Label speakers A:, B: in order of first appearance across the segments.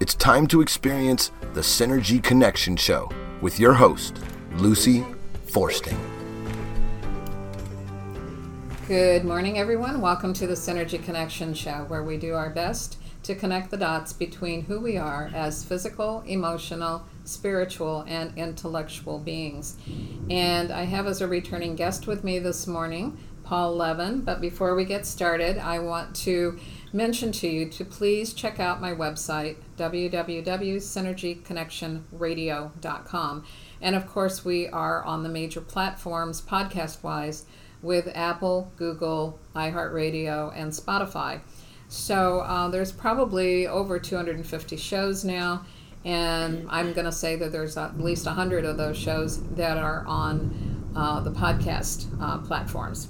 A: It's time to experience the Synergy Connection Show with your host, Lucy Forsting.
B: Good morning, everyone. Welcome to the Synergy Connection Show, where we do our best to connect the dots between who we are as physical, emotional, spiritual, and intellectual beings. And I have as a returning guest with me this morning Paul Levin. But before we get started, I want to mention to you to please check out my website, www.synergyconnectionradio.com. And of course, we are on the major platforms podcast wise with Apple, Google, iHeartRadio, and Spotify. So uh, there's probably over 250 shows now, and I'm going to say that there's at least 100 of those shows that are on uh, the podcast uh, platforms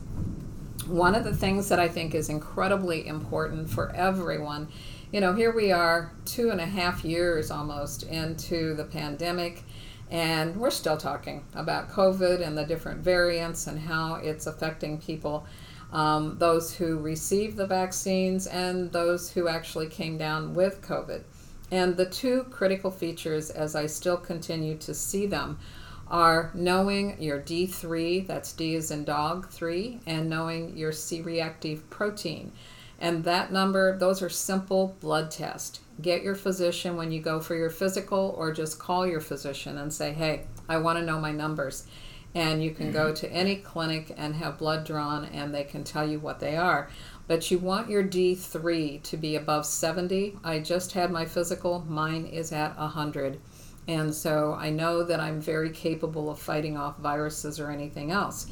B: one of the things that I think is incredibly important for everyone, you know, here we are two and a half years almost into the pandemic, and we're still talking about COVID and the different variants and how it's affecting people. Um, those who received the vaccines and those who actually came down with COVID. And the two critical features, as I still continue to see them, are knowing your D3, that's D is in dog 3, and knowing your C reactive protein. And that number, those are simple blood tests. Get your physician when you go for your physical, or just call your physician and say, hey, I want to know my numbers. And you can go mm-hmm. to any clinic and have blood drawn, and they can tell you what they are. But you want your D3 to be above 70. I just had my physical, mine is at 100. And so I know that I'm very capable of fighting off viruses or anything else.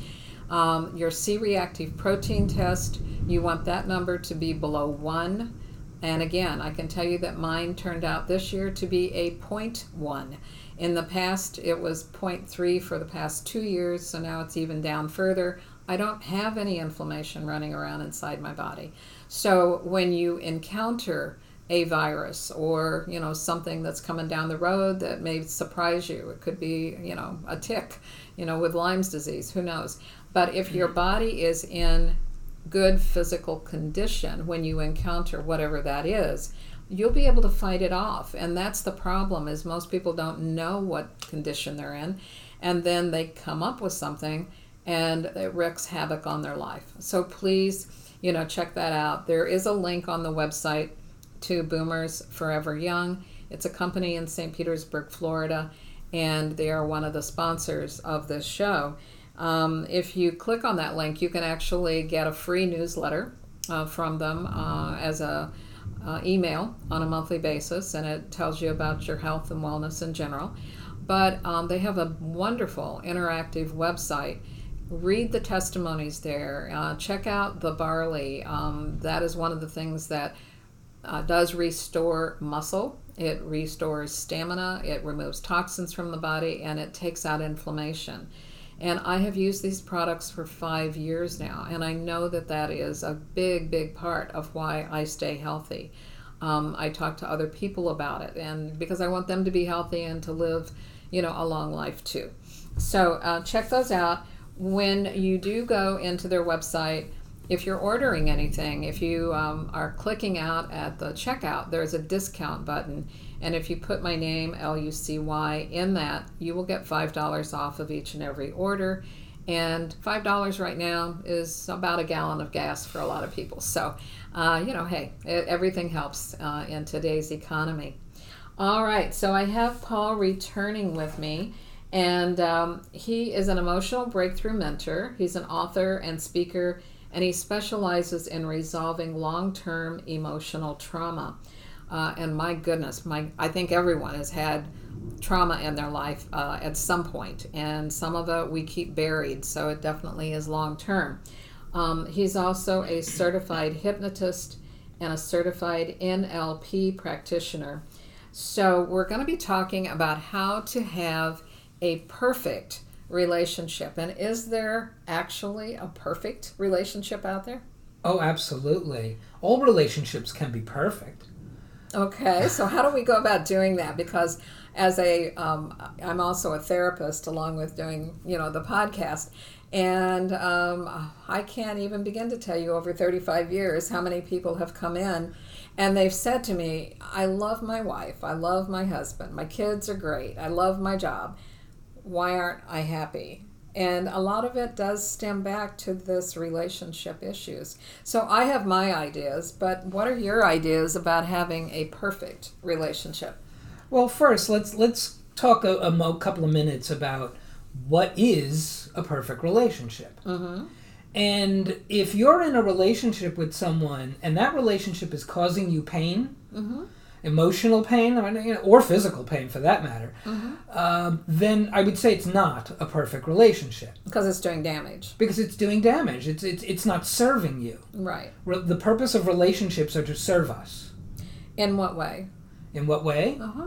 B: Um, your C reactive protein test, you want that number to be below 1. And again, I can tell you that mine turned out this year to be a 0.1. In the past, it was 0.3 for the past two years, so now it's even down further. I don't have any inflammation running around inside my body. So when you encounter a virus or you know something that's coming down the road that may surprise you it could be you know a tick you know with lyme's disease who knows but if your body is in good physical condition when you encounter whatever that is you'll be able to fight it off and that's the problem is most people don't know what condition they're in and then they come up with something and it wreaks havoc on their life so please you know check that out there is a link on the website to Boomers Forever Young. It's a company in St. Petersburg, Florida, and they are one of the sponsors of this show. Um, if you click on that link, you can actually get a free newsletter uh, from them uh, as a uh, email on a monthly basis, and it tells you about your health and wellness in general. But um, they have a wonderful interactive website. Read the testimonies there. Uh, check out the barley. Um, that is one of the things that uh, does restore muscle, it restores stamina, it removes toxins from the body, and it takes out inflammation. And I have used these products for five years now, and I know that that is a big, big part of why I stay healthy. Um, I talk to other people about it, and because I want them to be healthy and to live, you know, a long life too. So uh, check those out. When you do go into their website, if you're ordering anything, if you um, are clicking out at the checkout, there's a discount button. And if you put my name, L U C Y, in that, you will get $5 off of each and every order. And $5 right now is about a gallon of gas for a lot of people. So, uh, you know, hey, it, everything helps uh, in today's economy. All right, so I have Paul returning with me. And um, he is an emotional breakthrough mentor. He's an author and speaker and he specializes in resolving long-term emotional trauma. Uh, and my goodness, my I think everyone has had trauma in their life uh, at some point, and some of it we keep buried, so it definitely is long term. Um, he's also a certified hypnotist and a certified NLP practitioner. So, we're going to be talking about how to have a perfect relationship. And is there actually a perfect relationship out there?
C: Oh, absolutely. All relationships can be perfect.
B: Okay, so how do we go about doing that? Because as a, um, I'm also a therapist along with doing, you know, the podcast, And um, I can't even begin to tell you over 35 years how many people have come in and they've said to me, I love my wife, I love my husband, my kids are great, I love my job. Why aren't I happy? And a lot of it does stem back to this relationship issues. So I have my ideas, but what are your ideas about having a perfect relationship?
C: Well, first, let's let's talk a, a mo- couple of minutes about what is a perfect relationship.
B: Mm-hmm.
C: And if you're in a relationship with someone and that relationship is causing you pain,
B: Mm-hmm.
C: Emotional pain, or, you know, or physical pain for that matter,
B: Mm-hmm.
C: um, then I would say it's not a perfect relationship
B: Because it's doing damage.
C: because it's doing damage. It's it's, it's not serving you.
B: Right.
C: Re- the purpose of relationships are to serve us.
B: In what way?
C: In what way?
B: Uh huh.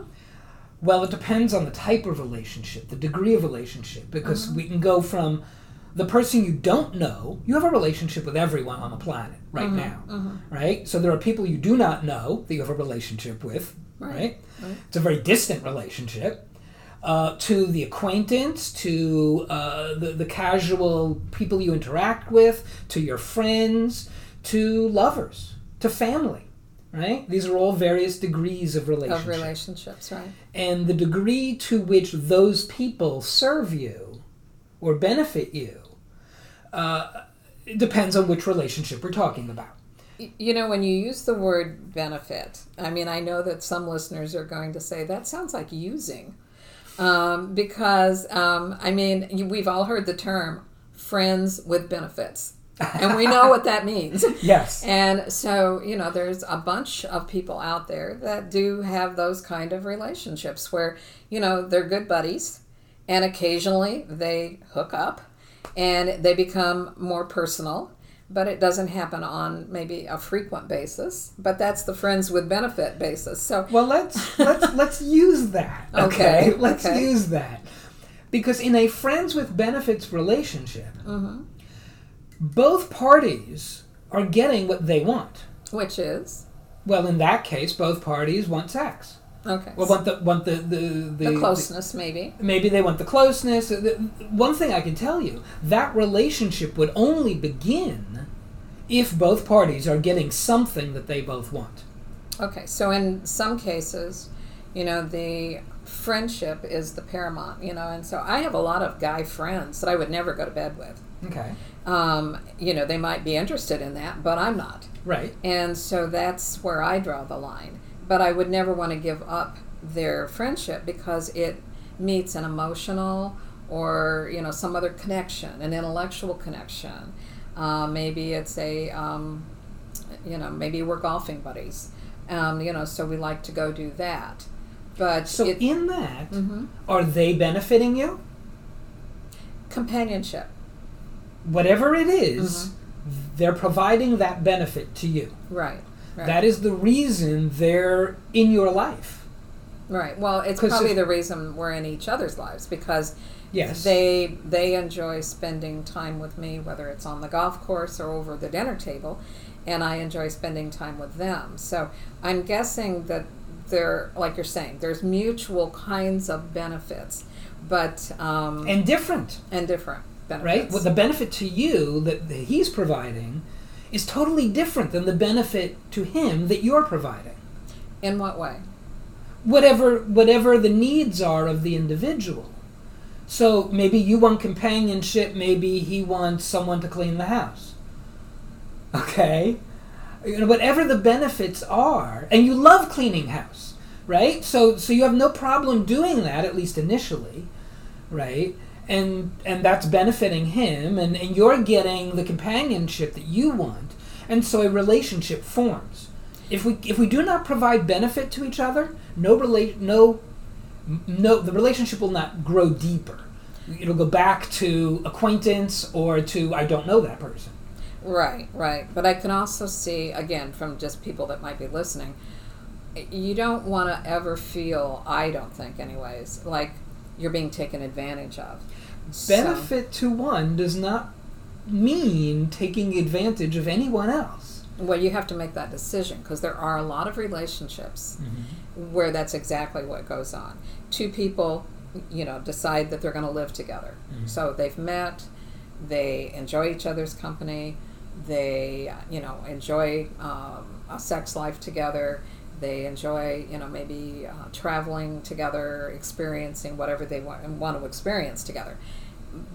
C: Well, it depends on the type of relationship, the degree of relationship, because we can go from the person you don't know. You have a relationship with everyone on the planet right now, right? So there are people you do not know that you have a relationship with,
B: Right,
C: right?
B: right.
C: It's a very distant relationship. Uh, to the acquaintance, to uh, the, the casual people you interact with, to your friends, to lovers, to family, right? These are all various degrees of relationship
B: Of relationships, right?
C: and the degree to which those people serve you or benefit you uh, it depends on which relationship we're talking about.
B: You know, when you use the word benefit, I mean, I know that some listeners are going to say that sounds like using. Um, because, um, I mean, we've all heard the term friends with benefits, and we know what that means.
C: Yes.
B: And so, you know, there's a bunch of people out there that do have those kind of relationships where, you know, they're good buddies and occasionally they hook up and they become more personal, but it doesn't happen on maybe a frequent basis. But that's the friends with benefit basis. So,
C: Well, let's let's let's use that. Okay,
B: Okay,
C: let's
B: okay.
C: use that because in a friends with benefits relationship,
B: Mm-hmm.
C: both parties are getting what they want.
B: which is
C: Well, in that case, both parties want sex.
B: Okay.
C: Well, want the want the the the,
B: the closeness, maybe.
C: maybe they want the closeness. One thing I can tell you, that relationship would only begin if both parties are getting something that they both want.
B: Okay, so in some cases, you know, the friendship is the paramount, you know, and so I have a lot of guy friends that I would never go to bed with.
C: Okay.
B: Um, you know, they might be interested in that, but I'm not.
C: Right.
B: And so that's where I draw the line. But I would never want to give up their friendship because it meets an emotional or, you know, some other connection, an intellectual connection. Uh, maybe it's a, um, you know, maybe we're golfing buddies. Um, you know, so we like to go do that. But
C: So
B: it,
C: in that,
B: Mhm.
C: are they benefiting you?
B: companionship,
C: Whatever it is, they're providing that benefit to you.
B: right? Right.
C: That is the reason they're in your life.
B: Right. Well, it's probably
C: if-
B: the reason we're in each other's lives because
C: Yes.
B: they they enjoy spending time with me, whether it's on the golf course or over the dinner table, and I enjoy spending time with them. So I'm guessing that there, like you're saying, there's mutual kinds of benefits, but um,
C: and different.
B: and different benefits.
C: right? Well, the benefit to you that, that he's providing is totally different than the benefit to him that you're providing.
B: in what way?
C: Whatever whatever the needs are of the individual. So maybe you want companionship, maybe he wants someone to clean the house. Okay? You know, whatever the benefits are, and you love cleaning house, right? So so you have no problem doing that, at least initially, right? And and that's benefiting him and, and you're getting the companionship that you want. And so a relationship forms. If we if we do not provide benefit to each other, no rela- no no the relationship will not grow deeper. It'll go back to acquaintance or to I don't know that person.
B: Right, right. But I can also see, again, from just people that might be listening, you don't want to ever feel, I don't think, anyways, like you're being taken advantage of. So-
C: Benefit to one does not mean taking advantage of anyone else.
B: well, you have to make that decision because there are a lot of relationships where that's exactly what goes on. Two people, you know, decide that they're going to live together. So they've met, they enjoy each other's company, they, you know, enjoy um, a sex life together, they enjoy, you know, maybe uh, traveling together, experiencing whatever they want, want to experience together.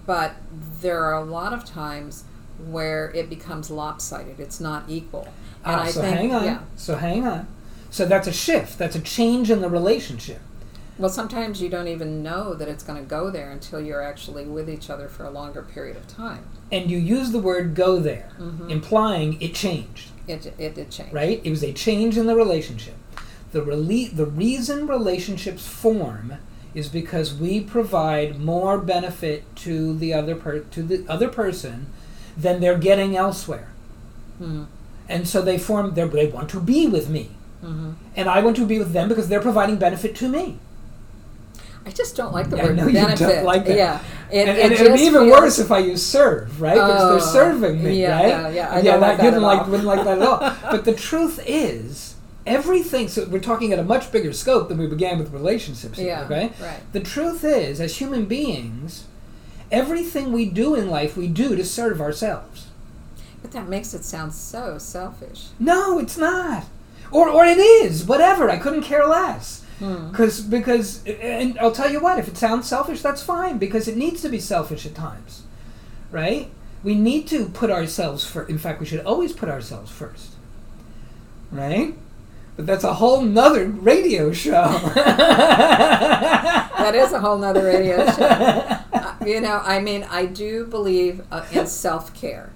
B: But there are a lot of times where it becomes lopsided. It's not equal. And
C: Ah,
B: I
C: so
B: think,
C: hang on.
B: yeah.
C: So hang on. So that's a shift. That's a change in the relationship.
B: Well, sometimes you don't even know that it's going to go there until you're actually with each other for a longer period of time.
C: And you use the word go there,
B: Mm-hmm.
C: implying it changed,
B: It, it did change.
C: right? It was a change in the relationship. The, rele- the reason relationships form is because we provide more benefit to the other per- to the other person than they're getting elsewhere.
B: Mhm.
C: And so they form they want to be with me.
B: Mhm.
C: And I want to be with them because they're providing benefit to me.
B: I just don't like the
C: I
B: word
C: know you
B: benefit.
C: don't like that.
B: Yeah. It,
C: and
B: it
C: and it'd be even
B: feels-
C: worse if I use serve, right? Because
B: Oh,
C: they're serving me,
B: yeah,
C: right?
B: yeah, yeah. I
C: yeah,
B: don't like
C: that, you
B: that
C: didn't like wouldn't like that at all. But the truth is, everything. So we're talking at a much bigger scope than we began with relationships.
B: Yeah,
C: okay.
B: right.
C: The truth is, as human beings, everything we do in life, we do to serve ourselves.
B: But that makes it sound so selfish.
C: No, it's not. Or, or it is. Whatever. I couldn't care less.
B: Hmm.
C: Cause, because, and I'll tell you what, if it sounds selfish, that's fine, because it needs to be selfish at times. Right? We need to put ourselves first. In fact, we should always put ourselves first. Right? But that's a whole nother radio show.
B: That is a whole nother radio show. Uh, you know, I mean, I do believe uh, in self care.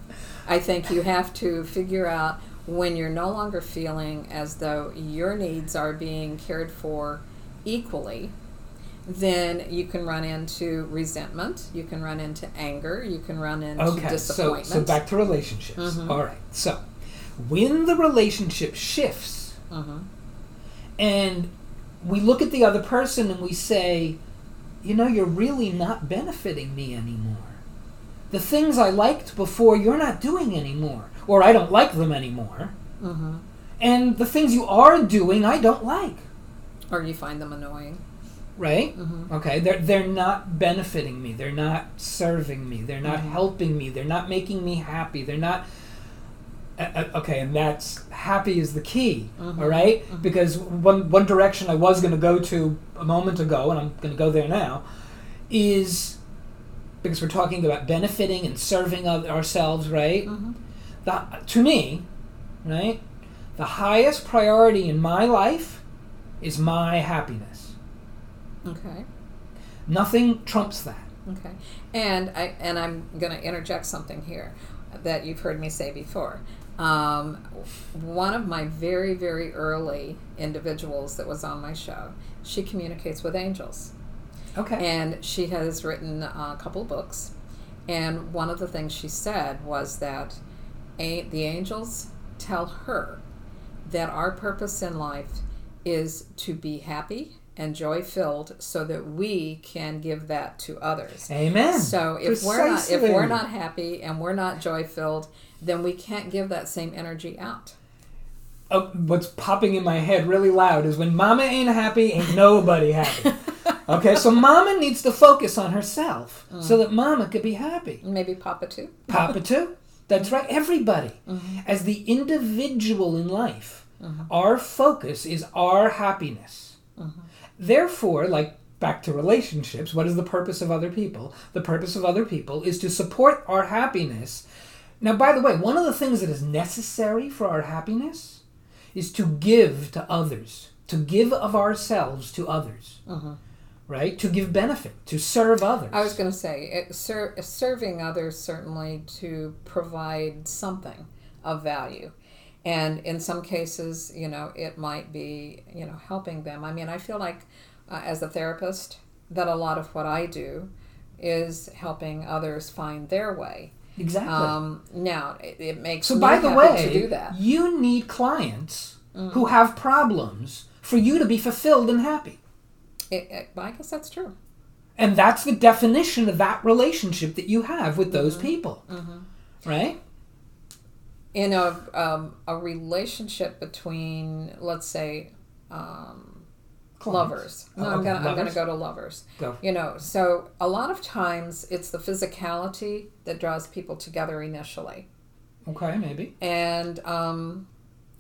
B: I think you have to figure out when you're no longer feeling as though your needs are being cared for equally, then you can run into resentment, you can run into anger, you can run into
C: okay, so,
B: disappointment.
C: so back to relationships.
B: Mhm.
C: All right. So, when the relationship shifts,
B: Mhm.
C: and we look at the other person and we say, you know, you're really not benefiting me anymore. The things I liked before, you're not doing anymore. Or I don't like them anymore.
B: Mhm.
C: And the things you are doing, I don't like.
B: Or you find them annoying.
C: Right?
B: Mhm.
C: Okay, they're, they're not benefiting me. They're not serving me. They're not
B: Mhm.
C: helping me. They're not making me happy. They're not. Uh, uh, okay, and that's happy is the key.
B: Mhm.
C: all right?
B: Mhm.
C: Because one one direction I was going to go to a moment ago, and I'm going to go there now, is because we're talking about benefiting and serving of ourselves, right?
B: Mhm.
C: The, to me, right, the highest priority in my life is my happiness.
B: Okay.
C: Nothing trumps that.
B: Okay, and I and I'm going to interject something here that you've heard me say before. Um, one of my very very early individuals that was on my show, she communicates with angels,
C: Okay.
B: and she has written a couple books. And one of the things she said was that a, the angels tell her that our purpose in life is to be happy and joy filled so that we can give that to others.
C: Amen.
B: So if we're not if we're not happy and we're not joy filled, then we can't give that same energy out.
C: Oh, what's popping in my head really loud is when mama ain't happy, ain't nobody happy. Okay, so mama needs to focus on herself so mm. that mama could be happy.
B: Maybe Papa too.
C: Papa too. That's right. Everybody. Mm-hmm. As the individual in life, mm-hmm. our focus is our happiness. Mm-hmm. Therefore, like back to relationships, what is the purpose of other people? The purpose of other people is to support our happiness. Now, by the way, one of the things that is necessary for our happiness is to give to others, to give of ourselves to others, right? To give benefit, to serve others.
B: I was going to say it, ser- serving others certainly to provide something of value. And in some cases, you know, it might be, you know, helping them. I mean, I feel like uh, as a therapist that a lot of what I do is helping others find their way.
C: exactly.
B: Um, now, it, it makes
C: So by the way,
B: to do that.
C: you need clients who have problems for you to be fulfilled and happy.
B: It, it, I guess that's true.
C: And that's the definition of that relationship that you have with those people. Right?
B: in a um, a relationship between let's say um, lovers. No,
C: Oh,
B: I'm gonna I'm gonna go to lovers.
C: Go.
B: You know, so a lot of times it's the physicality that draws people together initially,
C: Okay, maybe.
B: and um,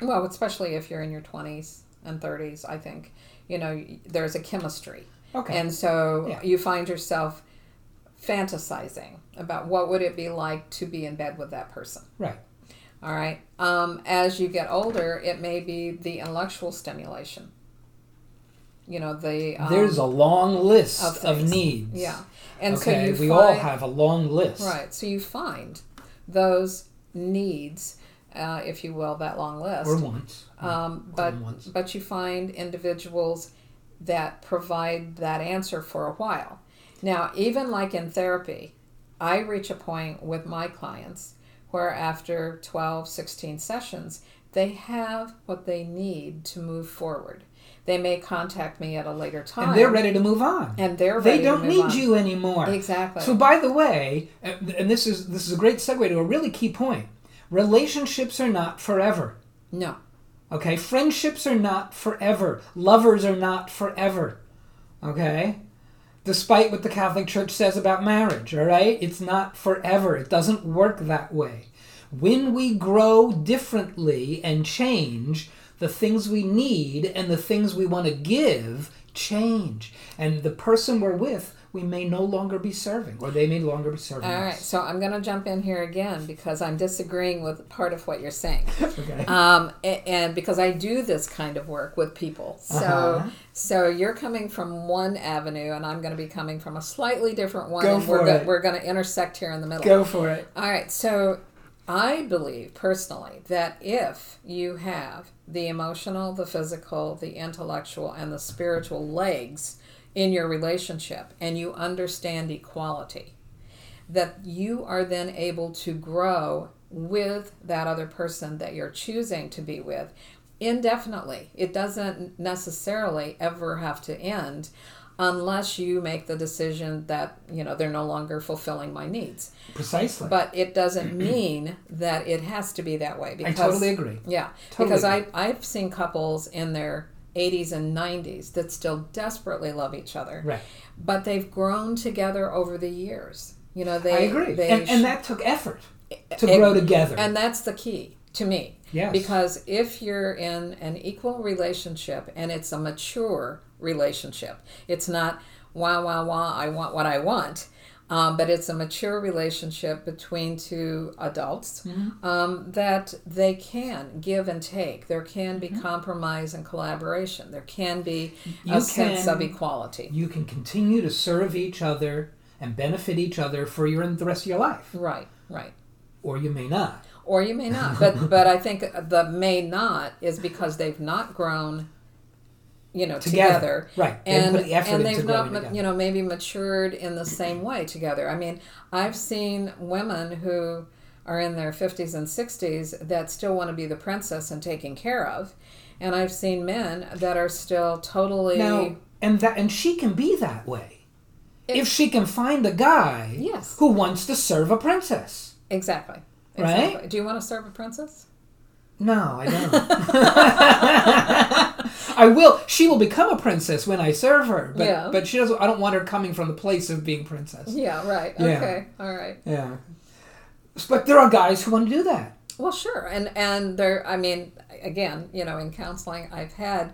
B: well, especially if you're in your 20s and 30s, I think you know there's a chemistry,
C: Okay.
B: and so
C: Yeah.
B: you find yourself fantasizing about what would it be like to be in bed with that person.
C: right.
B: All right. Um, as you get older, it may be the intellectual stimulation. You know the um,
C: There's a long list
B: of
C: of, needs.
B: yeah, and
C: okay,
B: so you
C: we
B: find,
C: all have a long list.
B: right. So you find those needs, uh, if you will, that long list.
C: Or once.
B: um,
C: more
B: but
C: once.
B: but you find individuals that provide that answer for a while. Now, even like in therapy, I reach a point with my clients where after 12, 16 sessions, they have what they need to move forward. They may contact me at a later time.
C: and they're ready to move on.
B: And they're
C: they
B: ready to
C: don't need
B: on.
C: you anymore.
B: Exactly.
C: So, by the way, and and this is this is a great segue to a really key point. Relationships are not forever.
B: no.
C: Okay, friendships are not forever. Lovers are not forever. Okay? Despite what the Catholic Church says about marriage, all right? It's not forever. It doesn't work that way. When we grow differently and change, the things we need and the things we want to give change. And the person we're with, we may no longer be serving, or they may no longer be serving
B: All right.
C: us.
B: So I'm going to jump in here again because I'm disagreeing with part of what you're saying.
C: Okay.
B: um, a- and because I do this kind of work with people, so
C: Uh-huh.
B: so you're coming from one avenue, and I'm going to be coming from a slightly different one,
C: Go
B: and we're
C: for
B: go-
C: it.
B: we're going to intersect here in the middle.
C: Go for it.
B: All right, so I believe personally that if you have the emotional, the physical, the intellectual, and the spiritual legs in your relationship and you understand equality, that you are then able to grow with that other person that you're choosing to be with indefinitely. It doesn't necessarily ever have to end unless you make the decision that, you know, they're no longer fulfilling my needs.
C: Precisely.
B: But it doesn't mean that it has to be that way. because I
C: totally agree.
B: Yeah,
C: Totally
B: because I. I've seen couples in their 80s and 90s that still desperately love each other,
C: Right.
B: but they've grown together over the years. You know, they
C: I agree.
B: They
C: and,
B: sh-
C: and that took effort to
B: and-
C: grow together.
B: and that's the key to me.
C: Yes.
B: Because if you're in an equal relationship and it's a mature relationship, it's not wah wah wah. I want what I want. Um, but it's a mature relationship between two adults
C: Mm-hmm.
B: um, that they can give and take. There can be
C: Mm-hmm.
B: compromise and collaboration. There can be
C: You
B: a sense of equality.
C: you can continue to serve each other and benefit each other for your the rest of your life,
B: Right, right.
C: or you may not.
B: or you may not but but i think the may not is because they've not grown you know
C: Together.
B: together,
C: Right. They
B: and
C: put the effort
B: and they've not you know maybe matured in the same way together i mean i've seen women who are in their 50s and 60s that still want to be the princess and taken care of and i've seen men that are still totally
C: Now, and that and she can be that way
B: It-
C: if she can find a guy
B: Yes.
C: who wants to serve a princess.
B: exactly
C: Right?
B: do you want to serve a princess
C: No, I don't. I will. She will become a princess when I serve her, but
B: Yeah.
C: but she doesn't. I don't want her coming from the place of being princess.
B: yeah right
C: Yeah.
B: okay all right
C: Yeah. But there are guys who want to do that.
B: Well, sure, and and there. I mean, again, you know, in counseling, I've had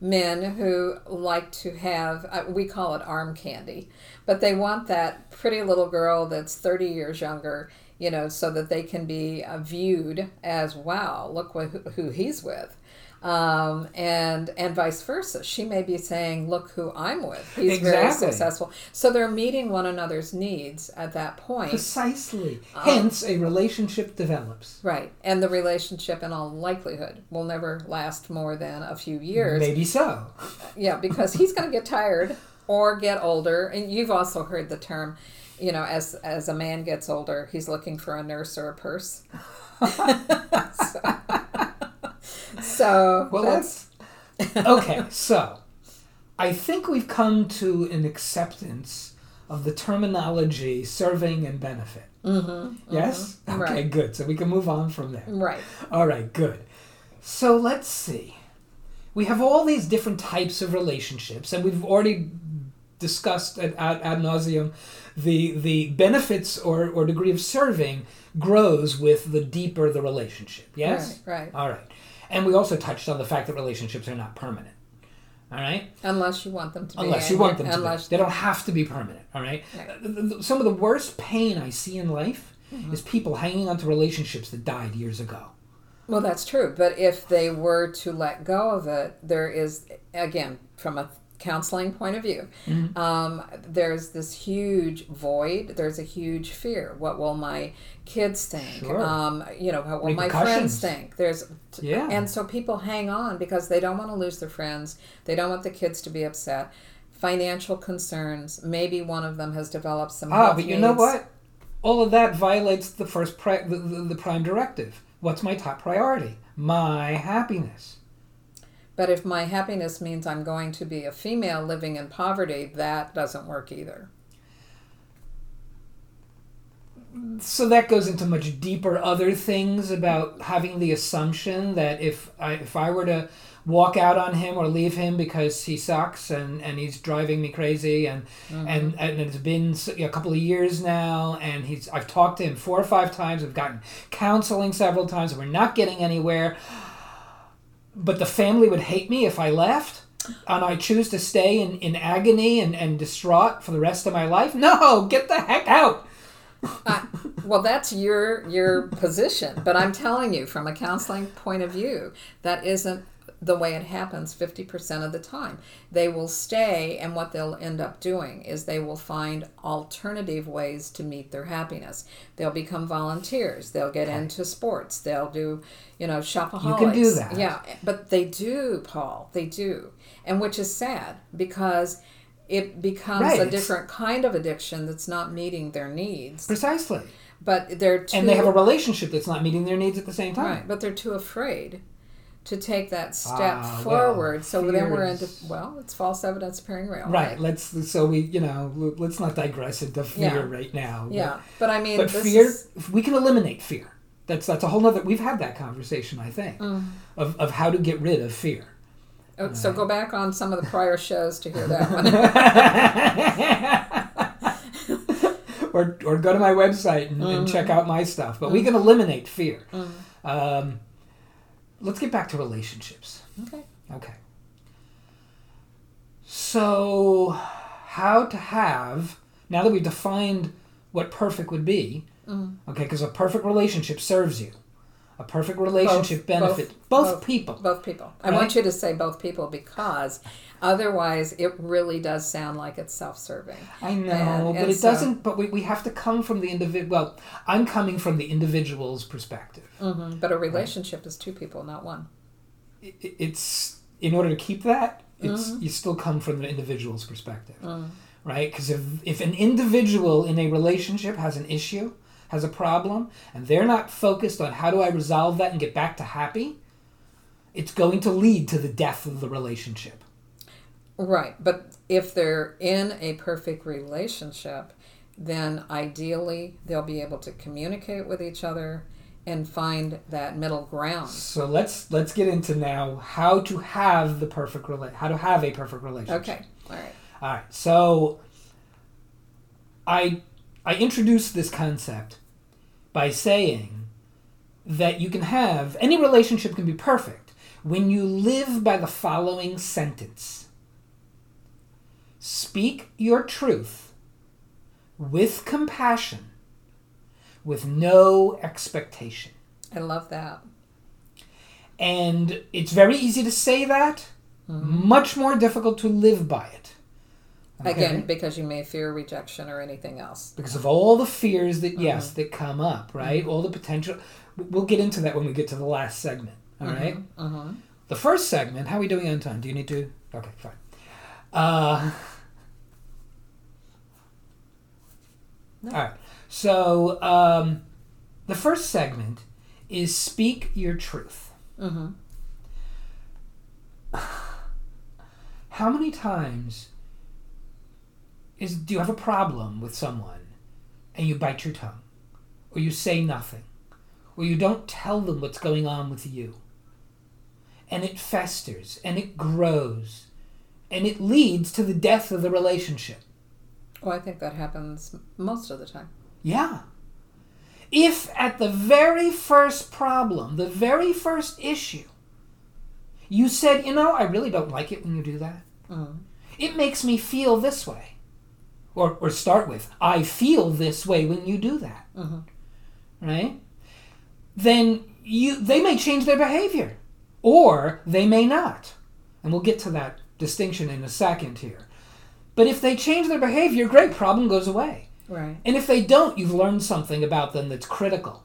B: men who like to have uh, we call it arm candy, but they want that pretty little girl that's thirty years younger, you know, so that they can be uh, viewed as wow, look what, who he's with. Um, and and vice versa. She may be saying, "Look who I'm with. He's very successful." So they're meeting one another's needs at that point.
C: Precisely.
B: Uh,
C: Hence, a relationship develops.
B: Right. And the relationship, in all likelihood, will never last more than a few years.
C: Maybe so.
B: Yeah, because he's going to get tired or get older. And you've also heard the term, you know, as as a man gets older, he's looking for a nurse or a purse. so, so
C: Well,
B: that's
C: okay. So, I think we've come to an acceptance of the terminology serving and benefit. Mm-hmm, yes. Okay.
B: right.
C: Good. So we can move on from there.
B: right.
C: All right. Good. So let's see. we have all these different types of relationships, and we've already discussed ad, ad, ad nauseum the the benefits or, or degree of serving grows with the deeper the relationship. Yes.
B: Right. Right.
C: All right. And we also touched on the fact that relationships are not permanent. All right.
B: Unless you want them to be.
C: Unless you want them to
B: unless
C: be. They don't have to be permanent. All right.
B: Right.
C: Some of the worst pain I see in life
B: Mm-hmm.
C: is people hanging on to relationships that died years ago.
B: Well, that's true. But if they were to let go of it, there is, again, from a counseling point of view,
C: Mm-hmm.
B: um, there's this huge void. There's a huge fear. What will my kids think?
C: Sure.
B: Um, you know, what will my friends think? There's,
C: Yeah.
B: and so people hang on because they don't want to lose their friends. They don't want the kids to be upset. Financial concerns. Maybe one of them has developed some.
C: Ah, but you know what? All of that violates the first pri- the, the, the prime directive. What's my top priority? My happiness.
B: But if my happiness means I'm going to be a female living in poverty, that doesn't work either.
C: So that goes into much deeper other things about having the assumption that if I if I were to walk out on him or leave him because he sucks and, and he's driving me crazy and mm-hmm. and and it's been a couple of years now and he's I've talked to him four or five times we've gotten counseling several times and we're not getting anywhere but the family would hate me if I left and I choose to stay in, in agony and, and distraught for the rest of my life? No get the heck out!
B: Well, that's your your position, but I'm telling you, from a counseling point of view, that isn't the way it happens 50% of the time. They will stay, and what they'll end up doing is they will find alternative ways to meet their happiness. They'll become volunteers. They'll get into sports. They'll do, you know, shopaholics.
C: You can do that.
B: Yeah, but they do, Paul. They do, and which is sad because it becomes
C: Right,
B: a different kind of addiction that's not meeting their needs.
C: precisely
B: But they're too
C: and they have a relationship that's not meeting their needs at the same time
B: right, but they're too afraid to take that step
C: Ah, well,
B: forward. so then we're into well, it's false evidence appearing real.
C: Right. Let's. So we, you know, let's not digress into fear
B: Yeah.
C: right now. but-
B: Yeah, but I mean,
C: But,
B: this
C: fear,
B: is-
C: we can eliminate fear. That's that's a whole nother. We've had that conversation, I think,
B: Mm.
C: of of how to get rid of fear.
B: oh, so go back on some of the prior shows to hear that one.
C: or or go to my website and, and check
B: Mm-hmm.
C: out my stuff. But we can eliminate fear. Um, let's get back to relationships.
B: okay.
C: Okay. So, how to have, now that we've defined what perfect would be, mm-hmm. okay, because a perfect relationship serves you. A perfect relationship
B: Both-
C: benefits both,
B: both- both-
C: people.
B: Both people. I want you to say both people because otherwise it really does sound like it's self-serving.
C: I know,
B: And-
C: but
B: and
C: it
B: so-
C: doesn't. But we, we have to come from the individual. Well, I'm coming from the individual's perspective.
B: Mhm. But a relationship is two people, not one.
C: I- i- It's in order to keep that. It's
B: Mm-hmm.
C: you still come from the individual's perspective,
B: Mm.
C: right? Because if if an individual in a relationship has an issue, has a problem, and they're not focused on how do I resolve that and get back to happy, it's going to lead to the death of the relationship.
B: Right, but if they're in a perfect relationship, then ideally they'll be able to communicate with each other and find that middle ground.
C: So let's let's get into now how to have the perfect rela- how to have a perfect relationship.
B: Okay, all right.
C: All right. So I I introduced this concept by saying that you can have any relationship can be perfect when you live by the following sentence. Speak your truth with compassion with no expectation.
B: I love that.
C: And it's very easy to say that, mm-hmm. much more difficult to live by it. Okay?
B: Again, because you may fear rejection or anything else.
C: because of all the fears that yes that come up right all the potential we'll get into that when we get to the last segment All right.
B: Mm-hmm.
C: the first segment how are we doing on time do you need to okay fine uh,
B: No.
C: all right so um, the first segment is speak your truth
B: Mm-hmm.
C: how many times is do you have a problem with someone and you bite your tongue or you say nothing or you don't tell them what's going on with you and it festers and it grows and it leads to the death of the relationship.
B: Well, I think that happens most of the time.
C: Yeah. If at the very first problem, the very first issue, you said, you know, I really don't like it when you do that.
B: Mm.
C: It makes me feel this way. Or, or start with, I feel this way when you do that.
B: Mhm.
C: Right? Then you they may change their behavior. Or they may not. And we'll get to that distinction in a second here. But if they change their behavior, great, problem goes away.
B: Right.
C: And if they don't, you've learned something about them that's critical.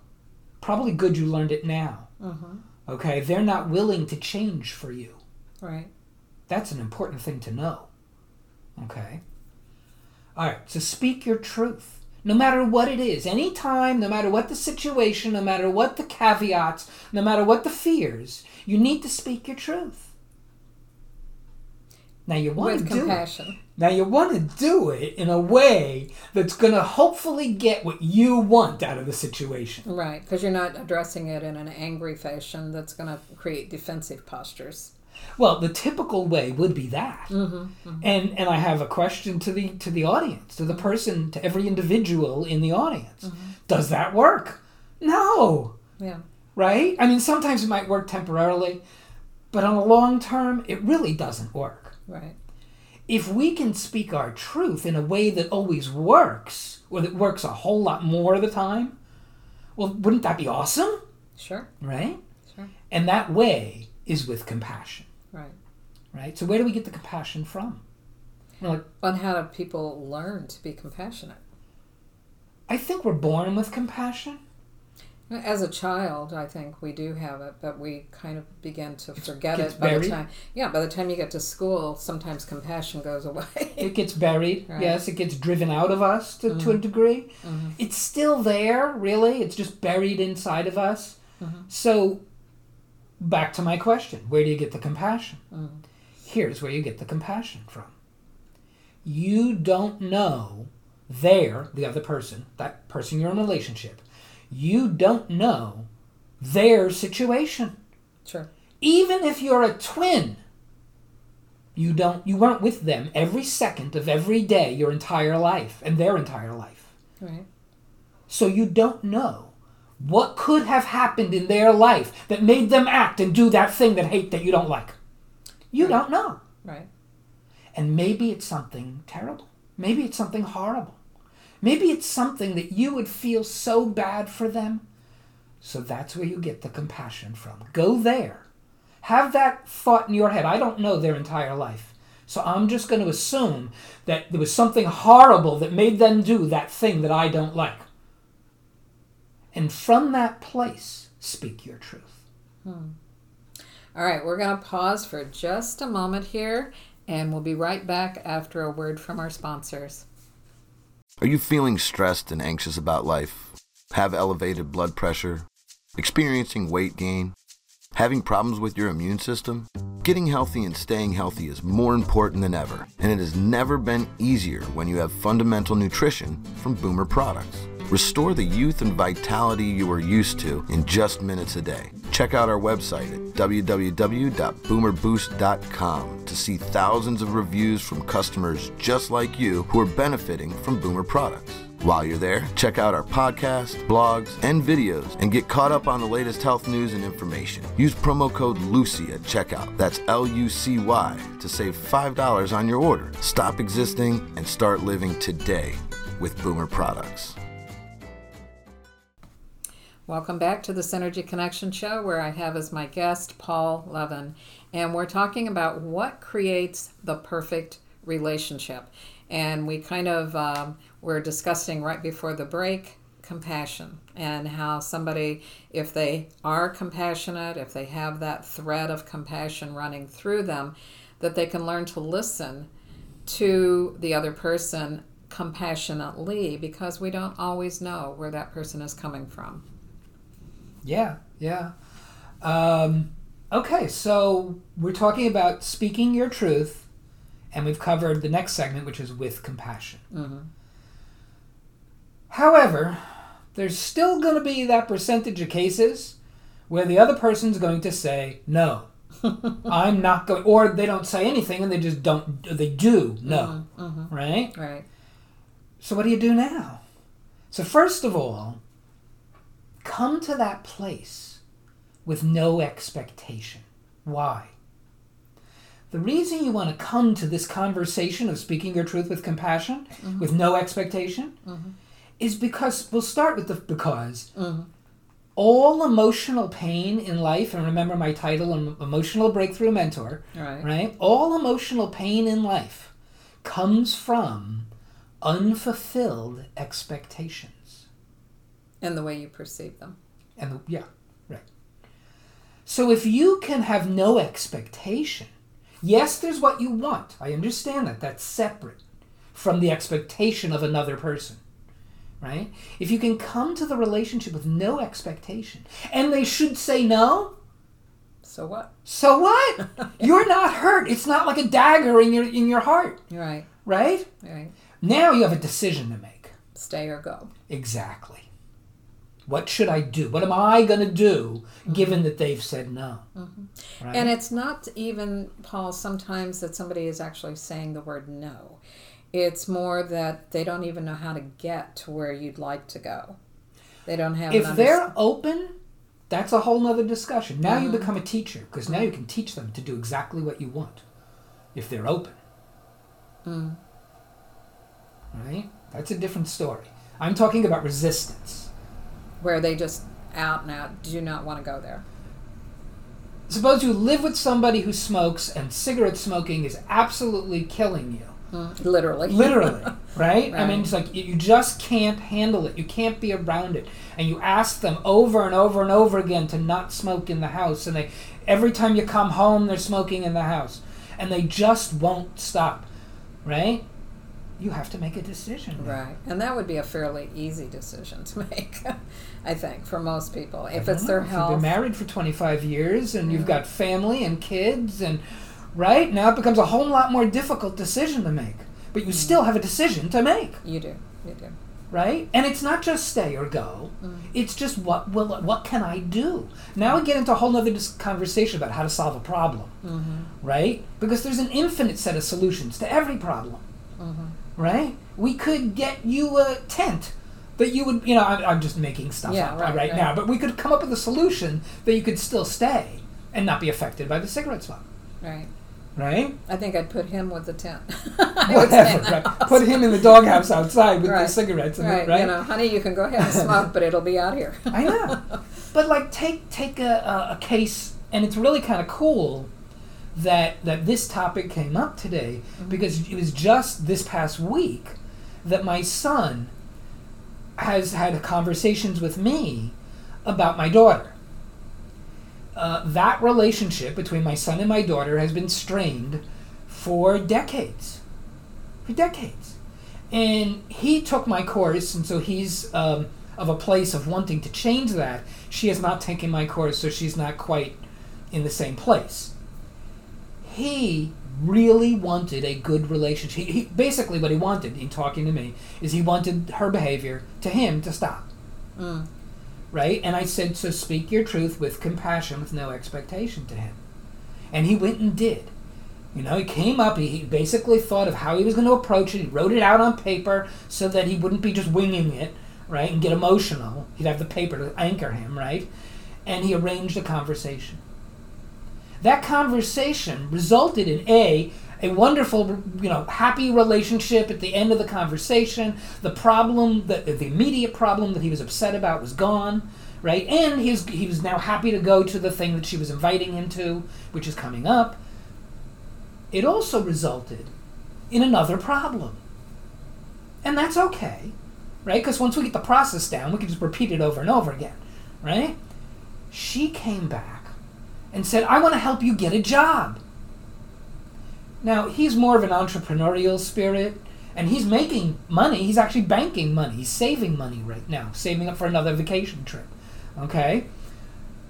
C: Probably good you learned it now.
B: Mm-hmm.
C: Okay? They're not willing to change for you.
B: Right.
C: That's an important thing to know. Okay? All right, so speak your truth. No matter what it is, anytime, no matter what the situation, no matter what the caveats, no matter what the fears, you need to speak your truth. Now you want
B: With
C: to do it. Now you want to do it in a way that's going to hopefully get what you want out of the situation.
B: Right. Because you're not addressing it in an angry fashion that's going to create defensive postures.
C: Well, the typical way would be that.
B: Mm-hmm, mm-hmm.
C: And and I have a question to the to the audience, to the mm-hmm. person, to every individual in the audience. Mm-hmm. Does that work? No.
B: Yeah.
C: Right? I mean, sometimes it might work temporarily, but on a long term, it really doesn't work.
B: Right.
C: If we can speak our truth in a way that always works, or that works a whole lot more of the time, well, wouldn't that be awesome?
B: Sure.
C: Right?
B: Sure.
C: And that way is with compassion.
B: Right.
C: Right? So where do we get the compassion from? You know, like,
B: And how do people learn to be compassionate?
C: I think we're born with compassion.
B: As a child, I think we do have it, but we kind of begin to forget
C: gets
B: it by the time. Yeah, by the time you get to school, sometimes compassion goes away.
C: It gets buried.
B: Right.
C: Yes, it gets driven out of us to, to a mm-hmm. degree. Mm-hmm. It's still there, really. It's just buried inside of us. Mm-hmm. So, back to my question where do you get the compassion? Mm. Here's where you get the compassion from. You don't know their, the other person, that person you're in a relationship, you don't know their situation.
B: sure.
C: even if you're a twin you don't you weren't with them every second of every day your entire life and their entire life
B: Right.
C: so you don't know what could have happened in their life that made them act and do that thing that hate that you don't like you
B: Right.
C: don't know
B: Right.
C: and maybe it's something terrible maybe it's something horrible maybe it's something that you would feel so bad for them so that's where you get the compassion from. Go there. Have that thought in your head. I don't know their entire life. So I'm just going to assume that there was something horrible that made them do that thing that I don't like. And from that place, speak your truth. Hmm.
B: All right, we're going to pause for just a moment here, and we'll be right back after a word from our sponsors.
A: Are you feeling stressed and anxious about life? Have elevated blood pressure? Experiencing weight gain? Having problems with your immune system? Getting healthy and staying healthy is more important than ever, and it has never been easier when you have fundamental nutrition from Boomer products. Restore the youth and vitality you are used to in just minutes a day. Check out our website at www.boomerboost.com to see thousands of reviews from customers just like you who are benefiting from Boomer products. While you're there, check out our podcast, blogs, and videos and get caught up on the latest health news and information. Use promo code LUCY at checkout. That's L U C Y to save $5 on your order. Stop existing and start living today with Boomer products.
B: Welcome back to the Synergy Connection Show, where I have as my guest Paul Levin. And we're talking about what creates the perfect relationship. And we kind of um, were discussing right before the break compassion and how somebody, if they are compassionate, if they have that thread of compassion running through them, that they can learn to listen to the other person compassionately because we don't always know where that person is coming from.
C: Yeah, yeah. Um, okay, so we're talking about speaking your truth, and we've covered the next segment, which is with compassion.
B: Mhm.
C: However, there's still going to be that percentage of cases where the other person's going to say, no, I'm not going, or they don't say anything and they just don't, they do no,
B: Mm-hmm.
C: right?
B: Right.
C: So what do you do now? So first of all, come to that place with no expectation. Why? The reason you want to come to this conversation of speaking your truth with compassion, mm-hmm. with no expectation, mm-hmm. is because we'll start with the because mm-hmm. all emotional pain in life, and remember my title, emotional breakthrough mentor,
B: Right.
C: right? All emotional pain in life comes from unfulfilled expectations.
B: And the way you perceive them.
C: And the, yeah, right. So if you can have no expectation, yes, there's what you want. I understand that. That's separate from the expectation of another person. Right? If you can come to the relationship with no expectation, and they should say no,
B: So what?
C: so what? You're not hurt. It's not like a dagger in your in your heart,
B: Right.
C: right?
B: Right.
C: Now you have a decision to make.
B: Stay or go.
C: Exactly. What should I do? What am I going to do mm-hmm. given that they've said no? Mm-hmm. Right?
B: And it's not even, Paul, sometimes that somebody is actually saying the word no. It's more that they don't even know how to get to where you'd like to go. They don't have
C: if they're open, that's a whole nother discussion. Now you mm-hmm. become a teacher because now you can teach them to do exactly what you want if they're open. Mm. Right? That's a different story. I'm talking about resistance.
B: Where they just out and out do not want to go there.
C: Suppose you live with somebody who smokes and cigarette smoking is absolutely killing you.
B: Mm, literally.
C: literally right? i mean it's like you- you just can't handle it you can't be around it and you ask them over and over and over again to not smoke in the house and they every time you come home they're smoking in the house and they just won't stop right you have to make a decision
B: Right. And that would be a fairly easy decision to make, I think, for most people. If it's their
C: know, if You've
B: health.
C: been married for 25 years and you've got family and kids, and right now it becomes a whole lot more difficult decision to make. But
B: Mm.
C: you still have a decision to make.
B: You do. You do.
C: right? And it's not just stay or go. Mm. It's just what will what can I do? Now we get into a whole other dis- conversation about how to solve a problem, mm-hmm. right? Because there's an infinite set of solutions to every problem, mm-hmm. right? We could get you a tent that you would, you know, I'm, I'm just making stuff
B: Yeah,
C: up
B: right,
C: right,
B: right.
C: now, but we could come up with a solution that you could still stay and not be affected by the cigarette smoke,
B: Right.
C: right?
B: I think I'd put him with the tent. I would say
C: Whatever, right? Put him in the doghouse outside with the cigarettes, and the-
B: Right,
C: right?
B: You know, honey, you can go ahead and smoke, but it'll be out here.
C: I know. But like take take a, a, a case and it's really kind of cool that that this topic came up today mm-hmm. because it was just this past week that my son has had conversations with me about my daughter. Uh, that relationship between my son and my daughter has been strained for decades. For decades. And he took my course, and so he's um, of a place of wanting to change that. She has not taken my course, so she's not quite in the same place. He really wanted a good relationship. He, he, basically, what he wanted in talking to me is he wanted her behavior to him to stop.
B: Mm.
C: Right? And I said, so speak your truth with compassion, with no expectation to him. And he went and did. You know, he came up, he, he basically thought of how he was going to approach it. He wrote it out on paper so that he wouldn't be just winging it, right, and get emotional. He'd have the paper to anchor him, right? And he arranged a conversation. That conversation resulted in A, a wonderful, you know, happy relationship at the end of the conversation. The problem, that the immediate problem that he was upset about was gone, right? And he was, he was now happy to go to the thing that she was inviting him to, which is coming up. It also resulted in another problem. And that's okay, right? Because once we get the process down, we can just repeat it over and over again, right? She came back and said, I want to help you get a job. Now, he's more of an entrepreneurial spirit, and he's making money. He's actually banking money. He's saving money right now, saving up for another vacation trip. Okay?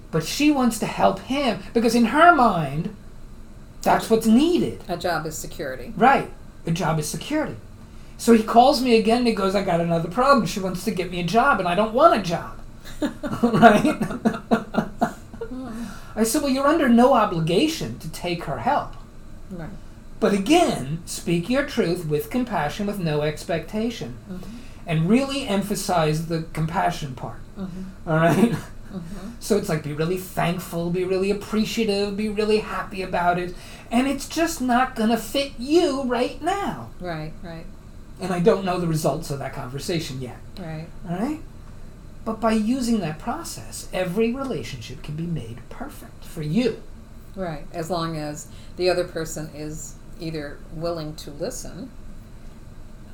C: But she wants to help him because, in her mind, that's what's needed.
B: A job is security.
C: Right. A job is security. So he calls me again and he goes, I got another problem. She wants to get me a job and I don't want a job. right? I said, well, you're under no obligation to take her help.
B: Right.
C: But again, speak your truth with compassion, with no expectation. Mm-hmm. And really emphasize the compassion part. Mm-hmm. All right? Mm-hmm. So it's like be really thankful, be really appreciative, be really happy about it. And it's just not going to fit you right now.
B: Right. Right.
C: And I don't know the results of that conversation yet.
B: Right.
C: All right? But by using that process, every relationship can be made perfect for you.
B: Right. As long as the other person is either willing to listen.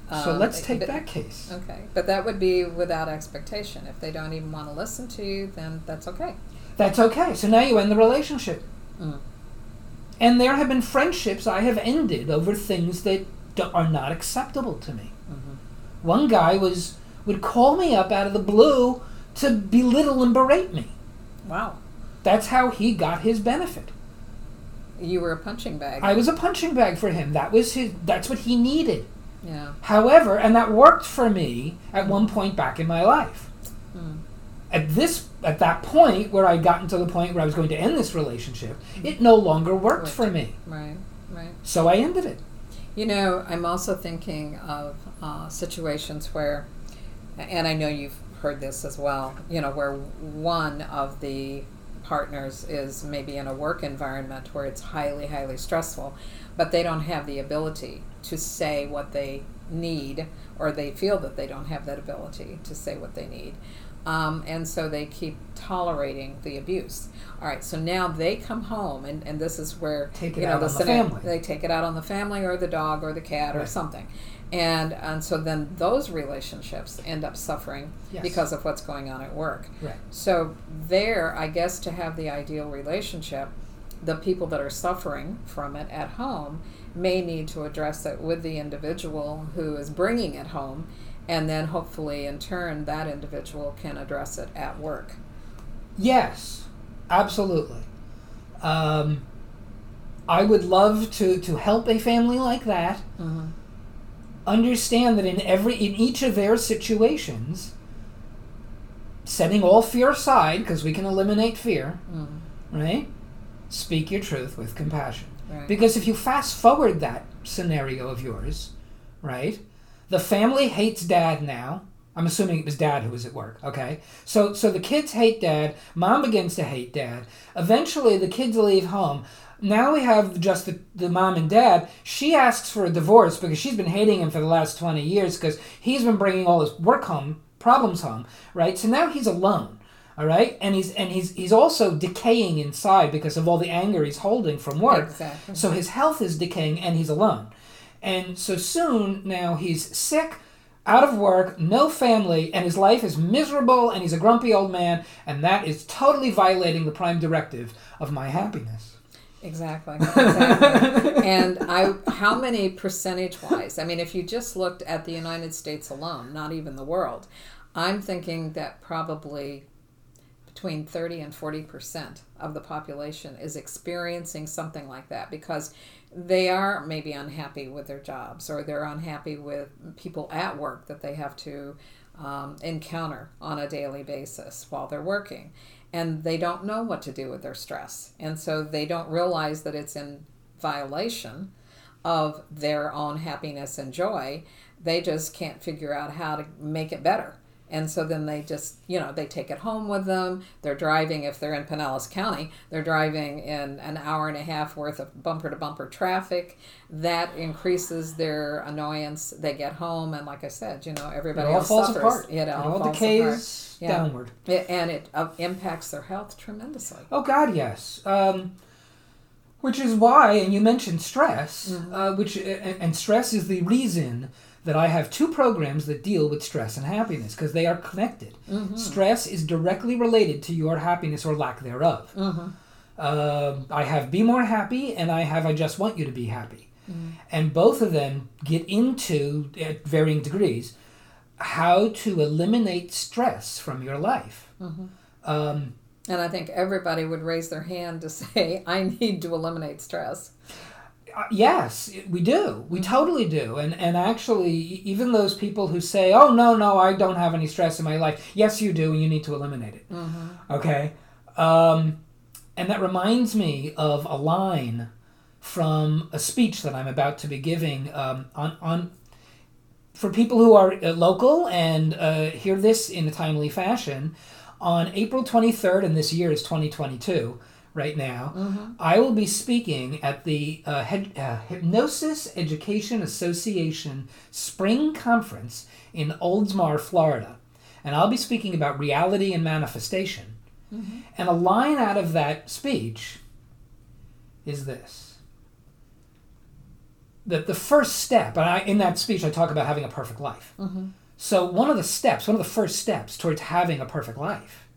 C: So
B: um,
C: let's take
B: but-
C: that case.
B: Okay, but that would be without expectation. If they don't even want to listen to you, then that's okay.
C: That's okay. So now you end the relationship.
B: Mm.
C: And there have been friendships I have ended over things that d- are not acceptable to me.
B: Mm-hmm.
C: One guy was would call me up out of the blue to belittle and berate me.
B: Wow,
C: That's how he got his benefit.
B: you were a punching bag.
C: I was a punching bag for him. That was his that's what he needed.
B: yeah.
C: However, and that worked for me at one point back in my life.
B: Mm.
C: At this at that point where I'd gotten to the point where I was going to end this relationship, it no longer worked
B: Worked.
C: for me.
B: Right. Right.
C: So I ended it.
B: You know, I'm also thinking of uh, situations where, and I know you've heard this as well. You know, where one of the partners is maybe in a work environment where it's highly, highly stressful, but they don't have the ability to say what they need, or they feel that they don't have that ability to say what they need. Um, and so they keep tolerating the abuse. All right, so now they come home, and, and this is where
C: Take it
B: you know
C: out
B: the
C: on the family.
B: They take it out on the family or the dog or the cat or something, and and so then those relationships end up suffering
C: Yes.
B: because of what's going on at work.
C: Right.
B: So there, I guess, to have the ideal relationship, the people that are suffering from it at home may need to address it with the individual who is bringing it home, and then hopefully, in turn, that individual can address it at work.
C: Yes, absolutely. Um, I would love to, to help a family like that
B: Mm-hmm.
C: Understand that in every in each of their situations, setting all fear aside because we can eliminate fear,
B: Mm,
C: right? Speak your truth with compassion.
B: right.
C: Because if you fast forward that scenario of yours, right? The family hates dad now. I'm assuming it was dad who was at work, okay? So so the kids hate dad, mom begins to hate dad. Eventually the kids leave home. Now we have just the, the mom and dad. She asks for a divorce because she's been hating him for the last 20 years because he's been bringing all his work home, problems home, right? So now he's alone. All right? And he's and he's he's also decaying inside because of all the anger he's holding from work.
B: Exactly.
C: So his health is decaying and he's alone. And so soon now he's sick, out of work, no family, and his life is miserable and he's a grumpy old man, and that is totally violating the prime directive of my happiness.
B: Exactly. exactly. and I, how many percentage wise? I mean, if you just looked at the United States alone, not even the world, I'm thinking that probably between 30 and 40 percent of the population is experiencing something like that because they are maybe unhappy with their jobs or they're unhappy with people at work that they have to um, encounter on a daily basis while they're working and they don't know what to do with their stress. And so they don't realize that it's in violation of their own happiness and joy. They just can't figure out how to make it better and so then they just you know they take it home with them they're driving if they're in pinellas county they're driving in an hour and a half worth of bumper to bumper traffic that increases their annoyance they get home and like i said you know
C: It
B: everybody
C: all
B: else
C: falls
B: suffers
C: apart.
B: it all,
C: all
B: falls
C: decays
B: apart. Yeah.
C: downward.
B: It- and it uh, impacts their health tremendously
C: Oh God, yes. Um, which is why, and you mentioned stress, uh, which and stress is the reason that I have two programs that deal with stress and happiness because they are connected. Stress is directly related to your happiness or lack thereof. Uh, I have Be More Happy and I have I Just Want You to Be Happy. And both of them get into, at varying degrees, how to eliminate stress from your life. Um,
B: and i think everybody would raise their hand to say i need to eliminate stress
C: Uh, yes, we do. We totally do. And and actually, even those people who say, "Oh no, no, I don't have any stress in my life," yes, you do, and you need to eliminate it. Okay. Um, And that reminds me of a line from a speech that I'm about to be giving um, on, on for people who are uh, local and uh, hear this in a timely fashion. On April 23rd, and this year is 2022 right now, I will be speaking at the uh, uh, Hypnosis Education Association Spring Conference in Oldsmar, Florida. And I'll be speaking about reality and manifestation. And a line out of that speech is this that the first step, and I, in that speech, I talk about having a perfect life. So, one of the steps, one of the first steps towards having a perfect life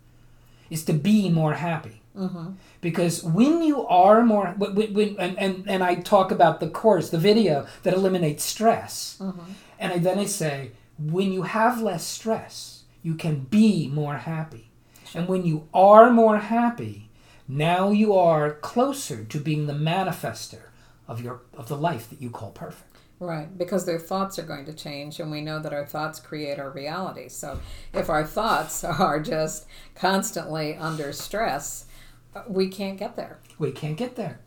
C: is to be more happy. Mm-hmm. Because when you are more, when, when, and, and, and I talk about the course, the video that eliminates stress, mm-hmm. and I, then I say, when you have less stress, you can be more happy. And when you are more happy, now you are closer to being the manifester of your of the life that you call perfect.
B: Right, because their thoughts are going to change, and we know that our thoughts create our reality. So, if our thoughts are just constantly under stress, we can't get there.
C: We can't get there.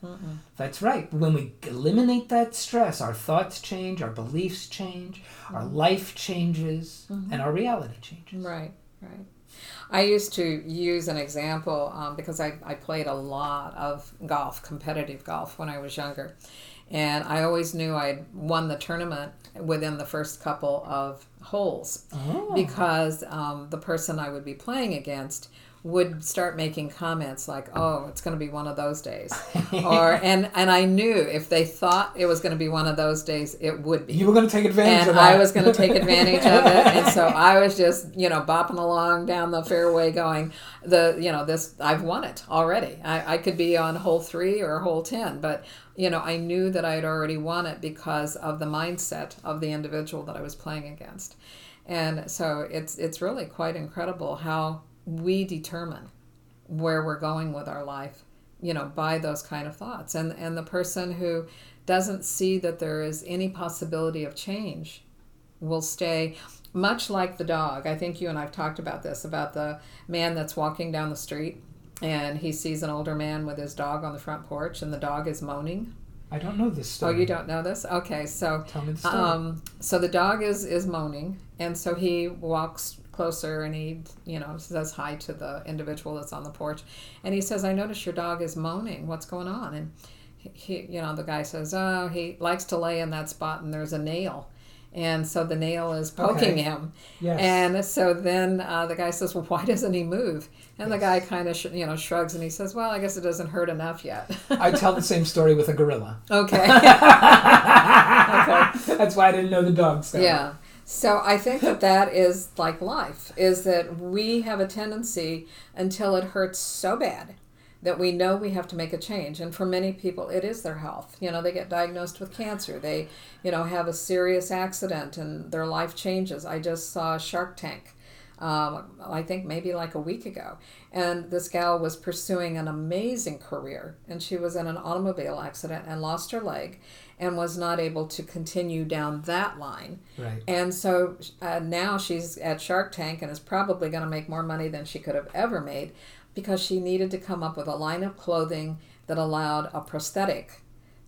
C: That's right. When we eliminate that stress, our thoughts change, our beliefs change, our life changes, and our reality changes.
B: Right, right. I used to use an example um, because I, I played a lot of golf, competitive golf, when I was younger. And I always knew I'd won the tournament within the first couple of holes
C: Oh.
B: because um, the person I would be playing against would start making comments like, "Oh, it's going to be one of those days," or and and I knew if they thought it was going to be one of those days, it would be.
C: You were going to take advantage
B: and
C: of that.
B: I was going to take advantage of it, and so I was just you know bopping along down the fairway, going the you know this I've won it already. I, I could be on hole three or hole ten, but you know I knew that I had already won it because of the mindset of the individual that I was playing against, and so it's it's really quite incredible how we determine where we're going with our life you know by those kind of thoughts and and the person who doesn't see that there is any possibility of change will stay much like the dog i think you and i've talked about this about the man that's walking down the street and he sees an older man with his dog on the front porch and the dog is moaning
C: I don't know this story.
B: oh you don't know this okay so
C: Tell me the story.
B: um, so the dog is is moaning, and so he walks closer and he, you know, says hi to the individual that's on the porch, and he says, "I notice your dog is moaning. What's going on?" And he, you know, the guy says, "Oh, he likes to lay in that spot, and there's a nail." And so the nail is poking
C: Okay.
B: him,
C: Yes.
B: and so then uh, the guy says, "Well, why doesn't he move?" And the guy kind of, sh- you know, shrugs and he says, "Well, I guess it doesn't hurt enough yet."
C: I tell the same story with a gorilla.
B: okay.
C: That's why I didn't know the dog story.
B: Yeah. So I think that that is like life is that we have a tendency until it hurts so bad that we know we have to make a change. And for many people it is their health. You know they get diagnosed with cancer. They you know have a serious accident and their life changes. I just saw shark tank um, I think maybe like a week ago. And this gal was pursuing an amazing career, and she was in an automobile accident and lost her leg and was not able to continue down that line.
C: Right.
B: And so uh, now she's at Shark Tank and is probably going to make more money than she could have ever made because she needed to come up with a line of clothing that allowed a prosthetic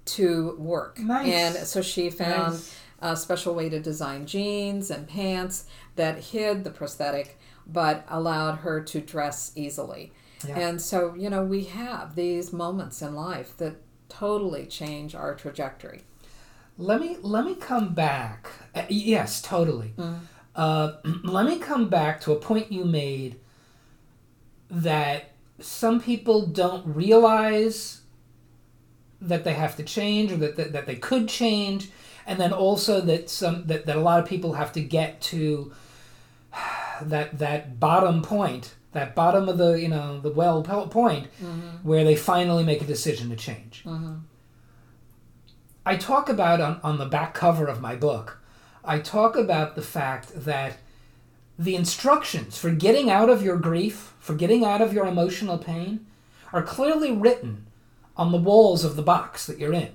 B: to work.
C: Nice.
B: And so she found
C: Nice.
B: a special way to design jeans and pants that hid the prosthetic but allowed her to dress easily.
C: Yeah.
B: And so, you know, we have these moments in life that totally change our trajectory.
C: Let me let me come back. Uh, yes, totally.
B: Mm.
C: Uh, let me come back to a point you made that some people don't realize that they have to change or that, that, that they could change and then also that some that, that a lot of people have to get to that that bottom point that bottom of the you know the well po- point mm-hmm. where they finally make a decision to change mm-hmm. I talk about on, on the back cover of my book, I talk about the fact that the instructions for getting out of your grief, for getting out of your emotional pain, are clearly written on the walls of the box that you're in.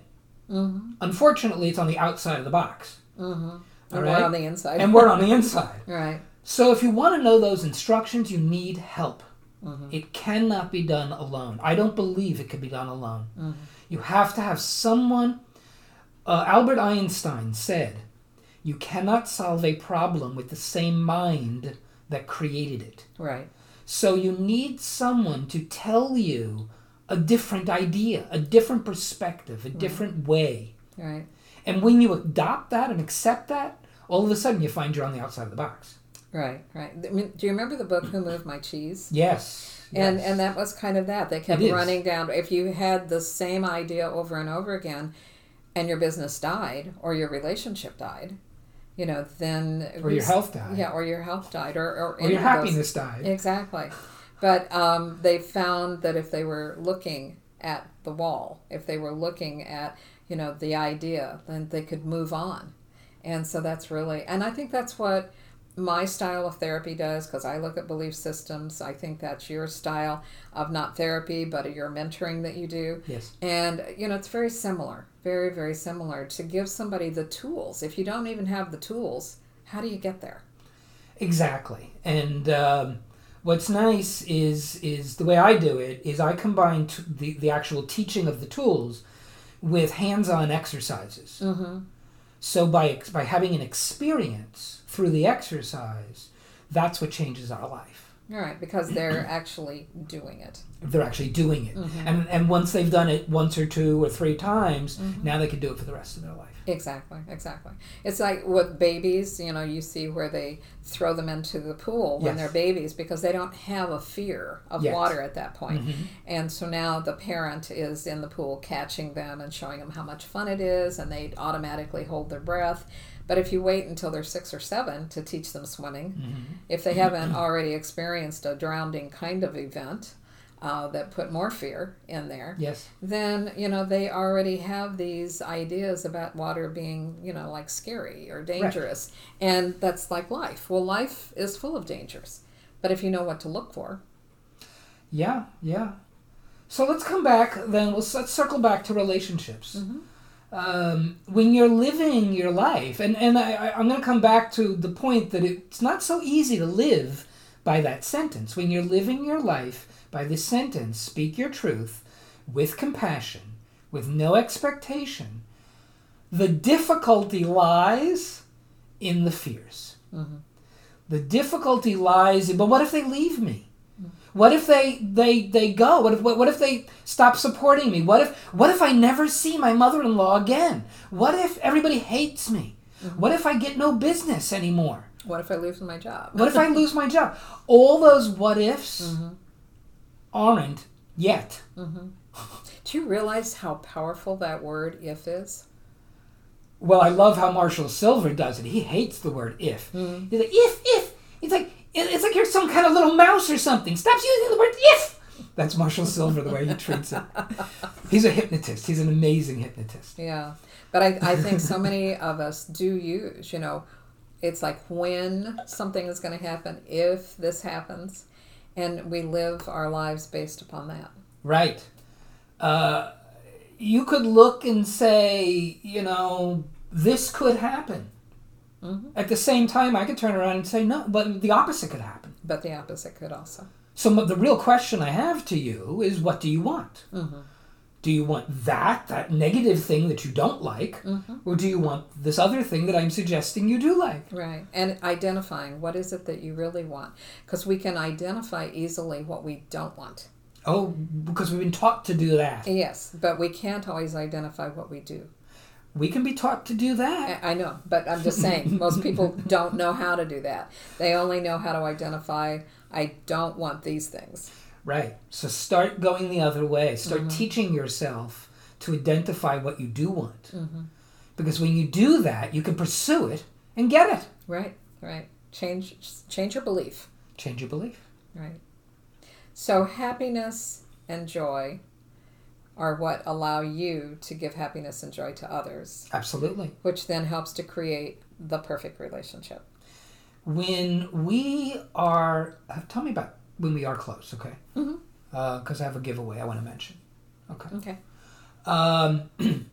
C: Mm-hmm. Unfortunately, it's on the outside of the box.
B: Mm-hmm. And
C: right?
B: we're on the inside.
C: And we're on the inside.
B: right.
C: So if you want to know those instructions, you need help. It cannot be done alone. I don't believe it can be done alone.
B: Mm-hmm.
C: You have to have someone. Uh, Albert Einstein said, "You cannot solve a problem with the same mind that created it."
B: Right.
C: So you need someone to tell you a different idea, a different perspective, a different way.
B: Right.
C: And when you adopt that and accept that, all of a sudden you find you're on the outside of the box.
B: Right. Right. I mean, do you remember the book Who Moved My Cheese?
C: Yes.
B: And
C: yes.
B: and that was kind of that. They kept running down. If you had the same idea over and over again, and your business died or your relationship died, you know, then
C: Or your health died.
B: Yeah, or your health died, or or,
C: or your
B: of those-
C: happiness died.
B: Exactly. But um, they found that if they were looking at the wall, if they were looking at, you know, the idea, then they could move on. And so that's really, and I think that's what my style of therapy does because I look at belief systems. I think that's your style of not therapy, but your mentoring that you do.
C: Yes.
B: And, you know, it's very similar, very, very similar to give somebody the tools. If you don't even have the tools, how do you get there?
C: Exactly. And um, what's nice is is the way I do it is I combine t- the the actual teaching of the tools with hands-on exercises.
B: Mm-hmm.
C: So by by having an experience through the exercise, that's what changes our life.
B: All right, because they're actually doing it.
C: They're actually doing it, mm-hmm. and and once they've done it once or two or three times, mm-hmm. now they can do it for the rest of their life.
B: Exactly, exactly. It's like with babies, you know, you see where they throw them into the pool when
C: Yes.
B: they're babies because they don't have a fear of
C: Yes.
B: water at that point. Mm-hmm. And so now the parent is in the pool catching them and showing them how much fun it is, and they automatically hold their breath. But if you wait until they're six or seven to teach them swimming, mm-hmm. if they haven't already experienced a drowning kind of event uh, that put more fear in there,
C: Yes.
B: then you know they already have these ideas about water being you know like scary or dangerous and that's like life well life is full of dangers but if you know what to look for
C: Yeah, yeah. So let's come back then. Let's let's circle back to relationships. Um, when you're living your life, and and I, I'm going to come back to the point that it's not so easy to live by that sentence. When you're living your life by this sentence, speak your truth with compassion, with no expectation. The difficulty lies in the fears. Mm-hmm. The difficulty lies in, but what if they leave me? What if they they they go? What if what, what if they stop supporting me? What if what if I never see my mother-in-law again? What if everybody hates me? Mm-hmm. What if I get no business anymore?
B: what if i lose my job
C: What if I lose my job? All those what ifs mm-hmm. Aren't yet. Mm-hmm.
B: do you realize how powerful that word if is
C: Well, I love how Marshall Sylver does it. He hates the word if. Mm-hmm. He's like if if. It's like it's like you're some kind of little mouse or something. Stop using the word if. That's Marshall Sylver the way he treats it. He's a hypnotist. He's an amazing hypnotist.
B: yeah but I, I think so many of us do use you know it's like when something is going to happen if this happens and we live our lives based upon that
C: Right. Uh, you could look and say, you know, this could happen. At the same time, I could turn around and say, no, but the opposite could happen.
B: but the opposite could also
C: So the real question I have to you is, what do you want? Do you want that, that negative thing that you don't like, mm-hmm. or do you want this other thing that I'm suggesting you do like?
B: Right. And identifying what is it that you really want. Because we can identify easily what we don't want.
C: Oh, because we've been taught to do that.
B: Yes, but we can't always identify what we do.
C: We can be taught to do that.
B: I I know, but I'm just saying, most people don't know how to do that. They only know how to identify, I don't want these things.
C: Right. So start going the other way. Start teaching yourself to identify what you do want. Because when you do that, you can pursue it and get it.
B: Right, right. Change, change your belief.
C: Change your belief.
B: Right. So happiness and joy are what allow you to give happiness and joy to others.
C: Absolutely.
B: which then helps to create the perfect relationship.
C: When we are, uh, tell me about when we are close, okay? Mm-hmm. Uh, because I have a giveaway I want to mention. Okay.
B: Okay.
C: Um,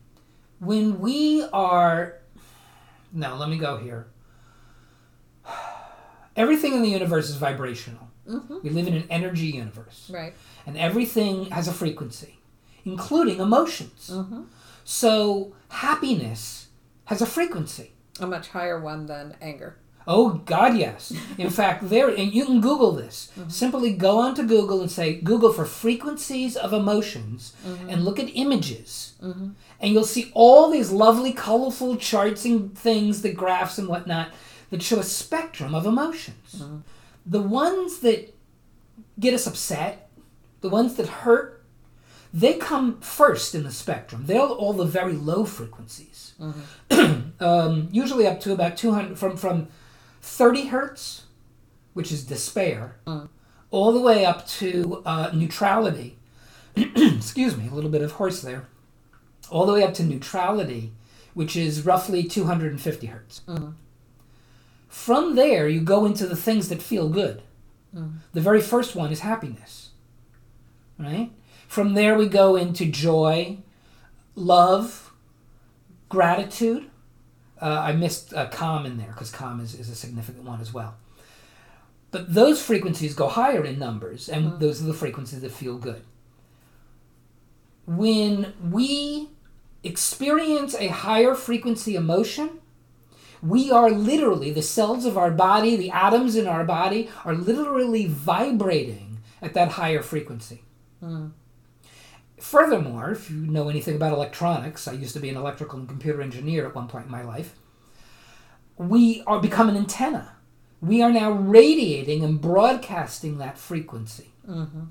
C: when we are, now let me go here. Everything in the universe is vibrational. Mm-hmm. We live in an energy universe.
B: Right.
C: And everything has a frequency, including emotions. Mm-hmm. So happiness has a frequency.
B: A much higher one than anger.
C: Oh God, yes. In fact, there and you can Google this. Mm-hmm. Simply go onto Google and say Google for frequencies of emotions mm-hmm. and look at images, mm-hmm. and you'll see all these lovely, colorful charts and things, the graphs and whatnot that show a spectrum of emotions. The ones that get us upset, the ones that hurt, they come first in the spectrum. They're all the very low frequencies. um, usually up to about 200 from from 30 hertz, which is despair, all the way up to uh, neutrality. Excuse me, a little bit of hoarse there. All the way up to neutrality, which is roughly 250 hertz. From there, you go into the things that feel good. The very first one is happiness. Right? From there, we go into joy, love, gratitude. Uh, I missed uh, calm in there because calm is, is a significant one as well. But those frequencies go higher in numbers, and those are the frequencies that feel good. When we experience a higher frequency emotion, we are literally, the cells of our body, the atoms in our body, are literally vibrating at that higher frequency. Furthermore, if you know anything about electronics, I used to be an electrical and computer engineer at one point in my life, we are become an antenna. We are now radiating and broadcasting that frequency. Mm-hmm.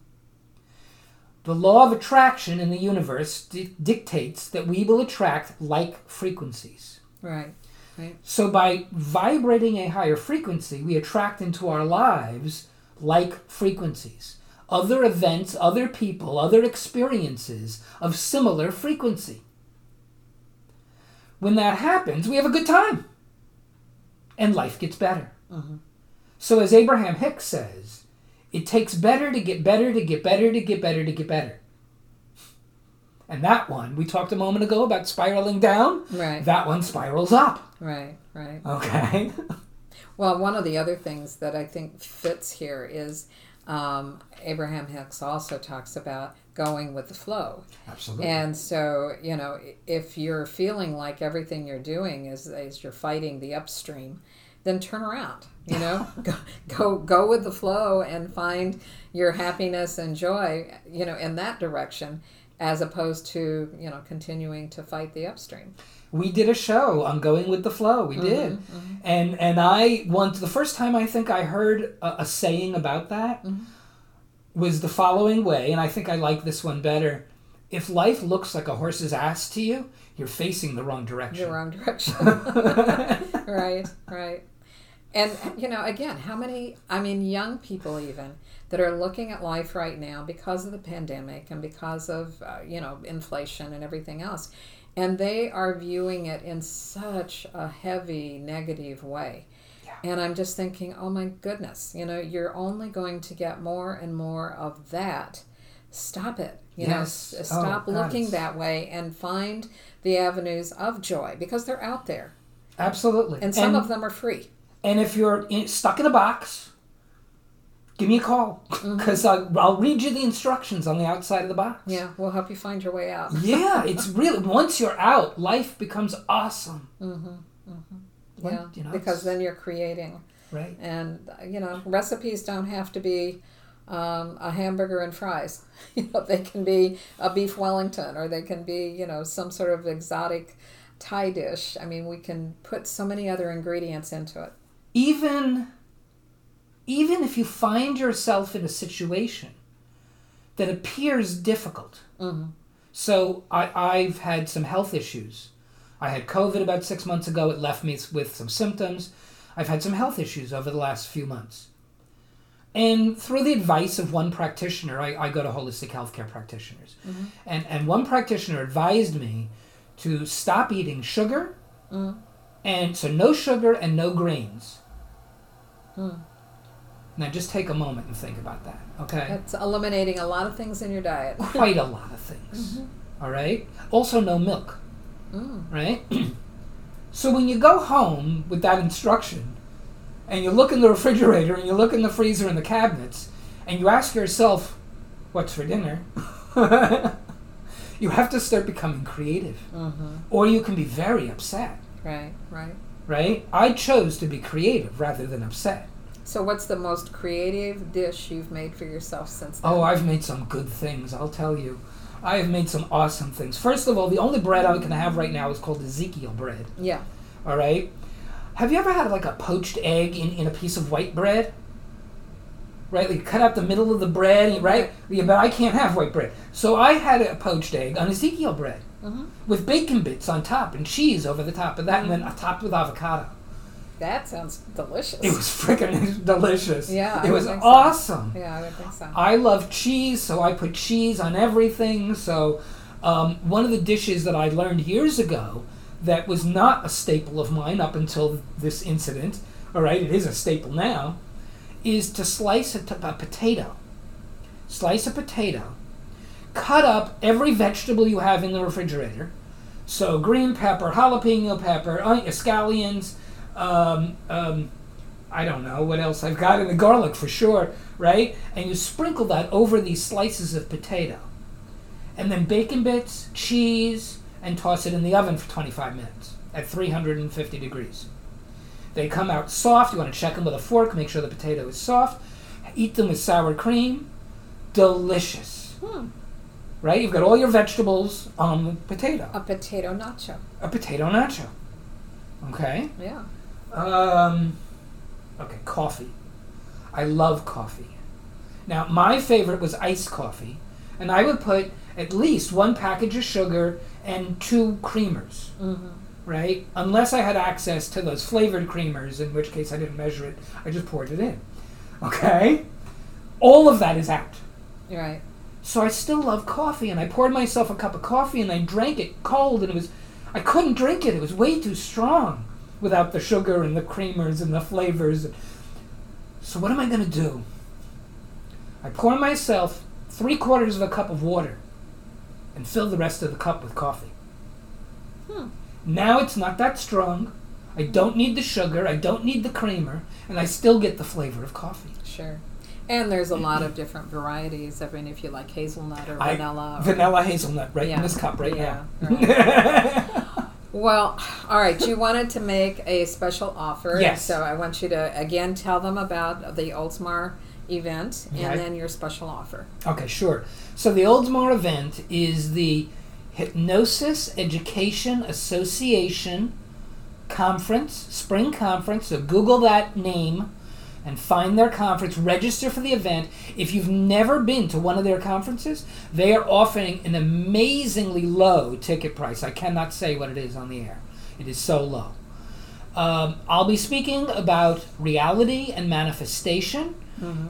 C: The law of attraction in the universe di- dictates that we will attract like frequencies.
B: Right. Right.
C: So by vibrating a higher frequency, we attract into our lives like frequencies. Other events, other people, other experiences of similar frequency. When that happens, we have a good time. And life gets better. Mm-hmm. So as Abraham Hicks says, it takes better to get better to get better to get better to get better. And that one, we talked a moment ago about spiraling down.
B: Right.
C: That one spirals up.
B: Right. Right.
C: Okay.
B: Well, one of the other things that I think fits here is um, Abraham Hicks also talks about going with the flow.
C: Absolutely.
B: And so, you know, if you're feeling like everything you're doing is, is you're fighting the upstream, then turn around. You know, go, go go with the flow and find your happiness and joy. You know, in that direction, as opposed to you know continuing to fight the upstream.
C: We did a show on going with the flow. We did, mm-hmm, mm-hmm. and and I once the first time I think I heard a, a saying about that mm-hmm. was the following way, and I think I like this one better. If life looks like a horse's ass to you, you're facing the wrong direction.
B: The wrong direction. right, right. And, you know, again, how many, I mean, young people even that are looking at life right now because of the pandemic and because of, uh, you know, inflation and everything else. And they are viewing it in such a heavy negative way. And I'm just thinking, oh my goodness, you know, you're only going to get more and more of that. Stop it. You
C: Yes.
B: know,
C: Oh,
B: stop
C: God,
B: looking
C: it's-
B: that way and find the avenues of joy because they're out there.
C: Absolutely.
B: And some of them are free.
C: And if you're in, stuck in a box, give me a call mm-hmm. because I'll, I'll read you the instructions on the outside of the box.
B: Yeah, we'll help you find your way out.
C: Yeah, it's really once you're out, life becomes awesome. Mm-hmm, mm-hmm. When-
B: Yeah,
C: you know,
B: because
C: it's-
B: then you're creating.
C: right.
B: And, you know, recipes don't have to be um, a hamburger and fries. you know, they can be a beef Wellington or they can be, you know, some sort of exotic Thai dish. I mean, we can put so many other ingredients into it.
C: even even if you find yourself in a situation that appears difficult. Mm-hmm. So I, i've had some health issues. I had covid about six months ago. It left me with some symptoms. I've had some health issues over the last few months. And through the advice of one practitioner i, I go to holistic healthcare practitioners. Mm-hmm. And, and one practitioner advised me to stop eating sugar mm-hmm. and so no sugar and no grains mm. Now just take a moment and think about that, okay?
B: It's eliminating a lot of things in your diet.
C: Quite a lot of things. all right? Also no milk. Right? so when you go home with that instruction and you look in the refrigerator and you look in the freezer and the cabinets and you ask yourself, what's for dinner? you have to start becoming creative.
B: Mm-hmm.
C: Or you can be very upset,
B: Right, right.
C: right? I chose to be creative rather than upset.
B: So, what's the most creative dish you've made for yourself since then?
C: Oh, I've made some good things, I'll tell you. I have made some awesome things. First of all, the only bread I can have right now is called Ezekiel bread.
B: yeah.
C: All right. Have you ever had like a poached egg in, in a piece of white bread? Right, like you cut out the middle of the bread, right? Yeah, but I can't have white bread, so I had a poached egg on Ezekiel bread
B: Mm-hmm.
C: with bacon bits on top and cheese over the top of that, and then topped with avocado.
B: That sounds delicious.
C: It was freaking delicious.
B: Yeah, I
C: it was
B: so.
C: awesome.
B: Yeah, I would think so.
C: I love cheese, so I put cheese on everything. So, um, one of the dishes that I learned years ago that was not a staple of mine up until this incident, all right, it is a staple now, is to slice a, t- a potato. Slice a potato, cut up every vegetable you have in the refrigerator. So, green pepper, jalapeno pepper, scallions, um, um, I don't know what else I've got in the garlic for sure, right? And you sprinkle that over these slices of potato. And then bacon bits, cheese, and toss it in the oven for 25 minutes at 350 degrees. They come out soft. You want to check them with a fork, make sure the potato is soft. Eat them with sour cream. Delicious.
B: Hmm.
C: Right? You've got all your vegetables on the potato.
B: A potato nacho.
C: A potato nacho. Okay?
B: Yeah.
C: Um, okay, coffee. I love coffee. Now, my favorite was iced coffee, and I would put at least one package of sugar and two creamers,
B: Mm-hmm.
C: right? Unless I had access to those flavored creamers, in which case I didn't measure it, I just poured it in. Okay? All of that is out.
B: Right.
C: So I still love coffee, and I poured myself a cup of coffee and I drank it cold, and it was, I couldn't drink it. It was way too strong without the sugar and the creamers and the flavors. So what am I going to do? I pour myself three quarters of a cup of water and fill the rest of the cup with coffee.
B: Hmm.
C: Now it's not that strong. I don't need the sugar, I don't need the creamer, and I still get the flavor of coffee.
B: Sure. And there's a lot of different varieties. I mean, if you like hazelnut or
C: I-
B: vanilla. or-
C: Vanilla hazelnut right
B: Yeah.
C: in this cup right
B: Yeah,
C: now.
B: Well, all right. You wanted to make a special offer.
C: Yes.
B: So I want you to again tell them about the Oldsmar event and then your special offer.
C: Okay, sure. So the Oldsmar event is the Hypnosis Education Association conference, spring conference. So Google that name and find their conference, register for the event. If you've never been to one of their conferences, they are offering an amazingly low ticket price. I cannot say what it is on the air, it is so low. Um, I'll be speaking about reality and manifestation.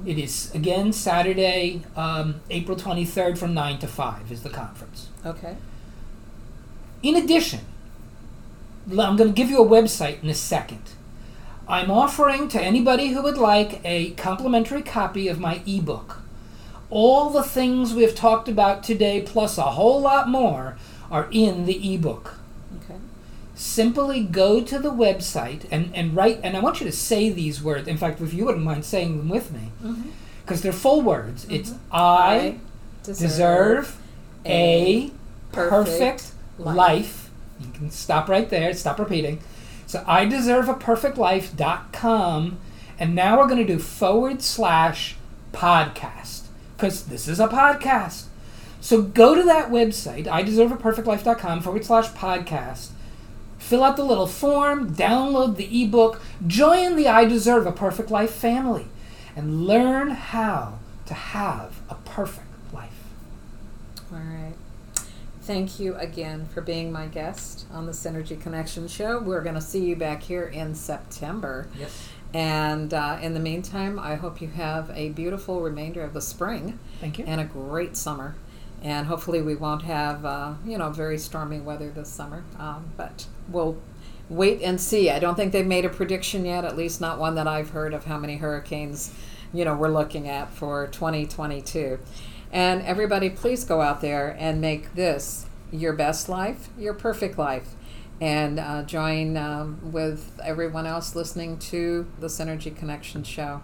C: It is again Saturday, um, April 23rd from 9 to 5 is the conference.
B: Okay.
C: In addition, I'm going to give you a website in a second. I'm offering to anybody who would like a complimentary copy of my ebook. All the things we've talked about today, plus a whole lot more, are in the ebook.
B: Okay.
C: Simply go to the website and, and write, and I want you to say these words. In fact, if you wouldn't mind saying them with me,
B: Mm-hmm.
C: because they're full words. It's I deserve a perfect life. You can stop right there, stop repeating. So I deserve a perfect life.com. And now we're going to do forward slash podcast because this is a podcast. So go to that website, I deserve a perfect life.com forward slash podcast. Fill out the little form, download the ebook, join the I Deserve a Perfect Life family, and learn how to have a perfect.
B: Thank you again for being my guest on the Synergy Connection Show. We're going to see you back here in September.
C: Yes.
B: And uh, in the meantime, I hope you have a beautiful remainder of the spring
C: Thank you.
B: and a great summer. And hopefully, we won't have, uh, you know, very stormy weather this summer. Um, but we'll wait and see. I don't think they've made a prediction yet, at least not one that I've heard of how many hurricanes, you know, we're looking at for 2022. And everybody, please go out there and make this your best life, your perfect life. And uh, join um, with everyone else listening to the Synergy Connection show.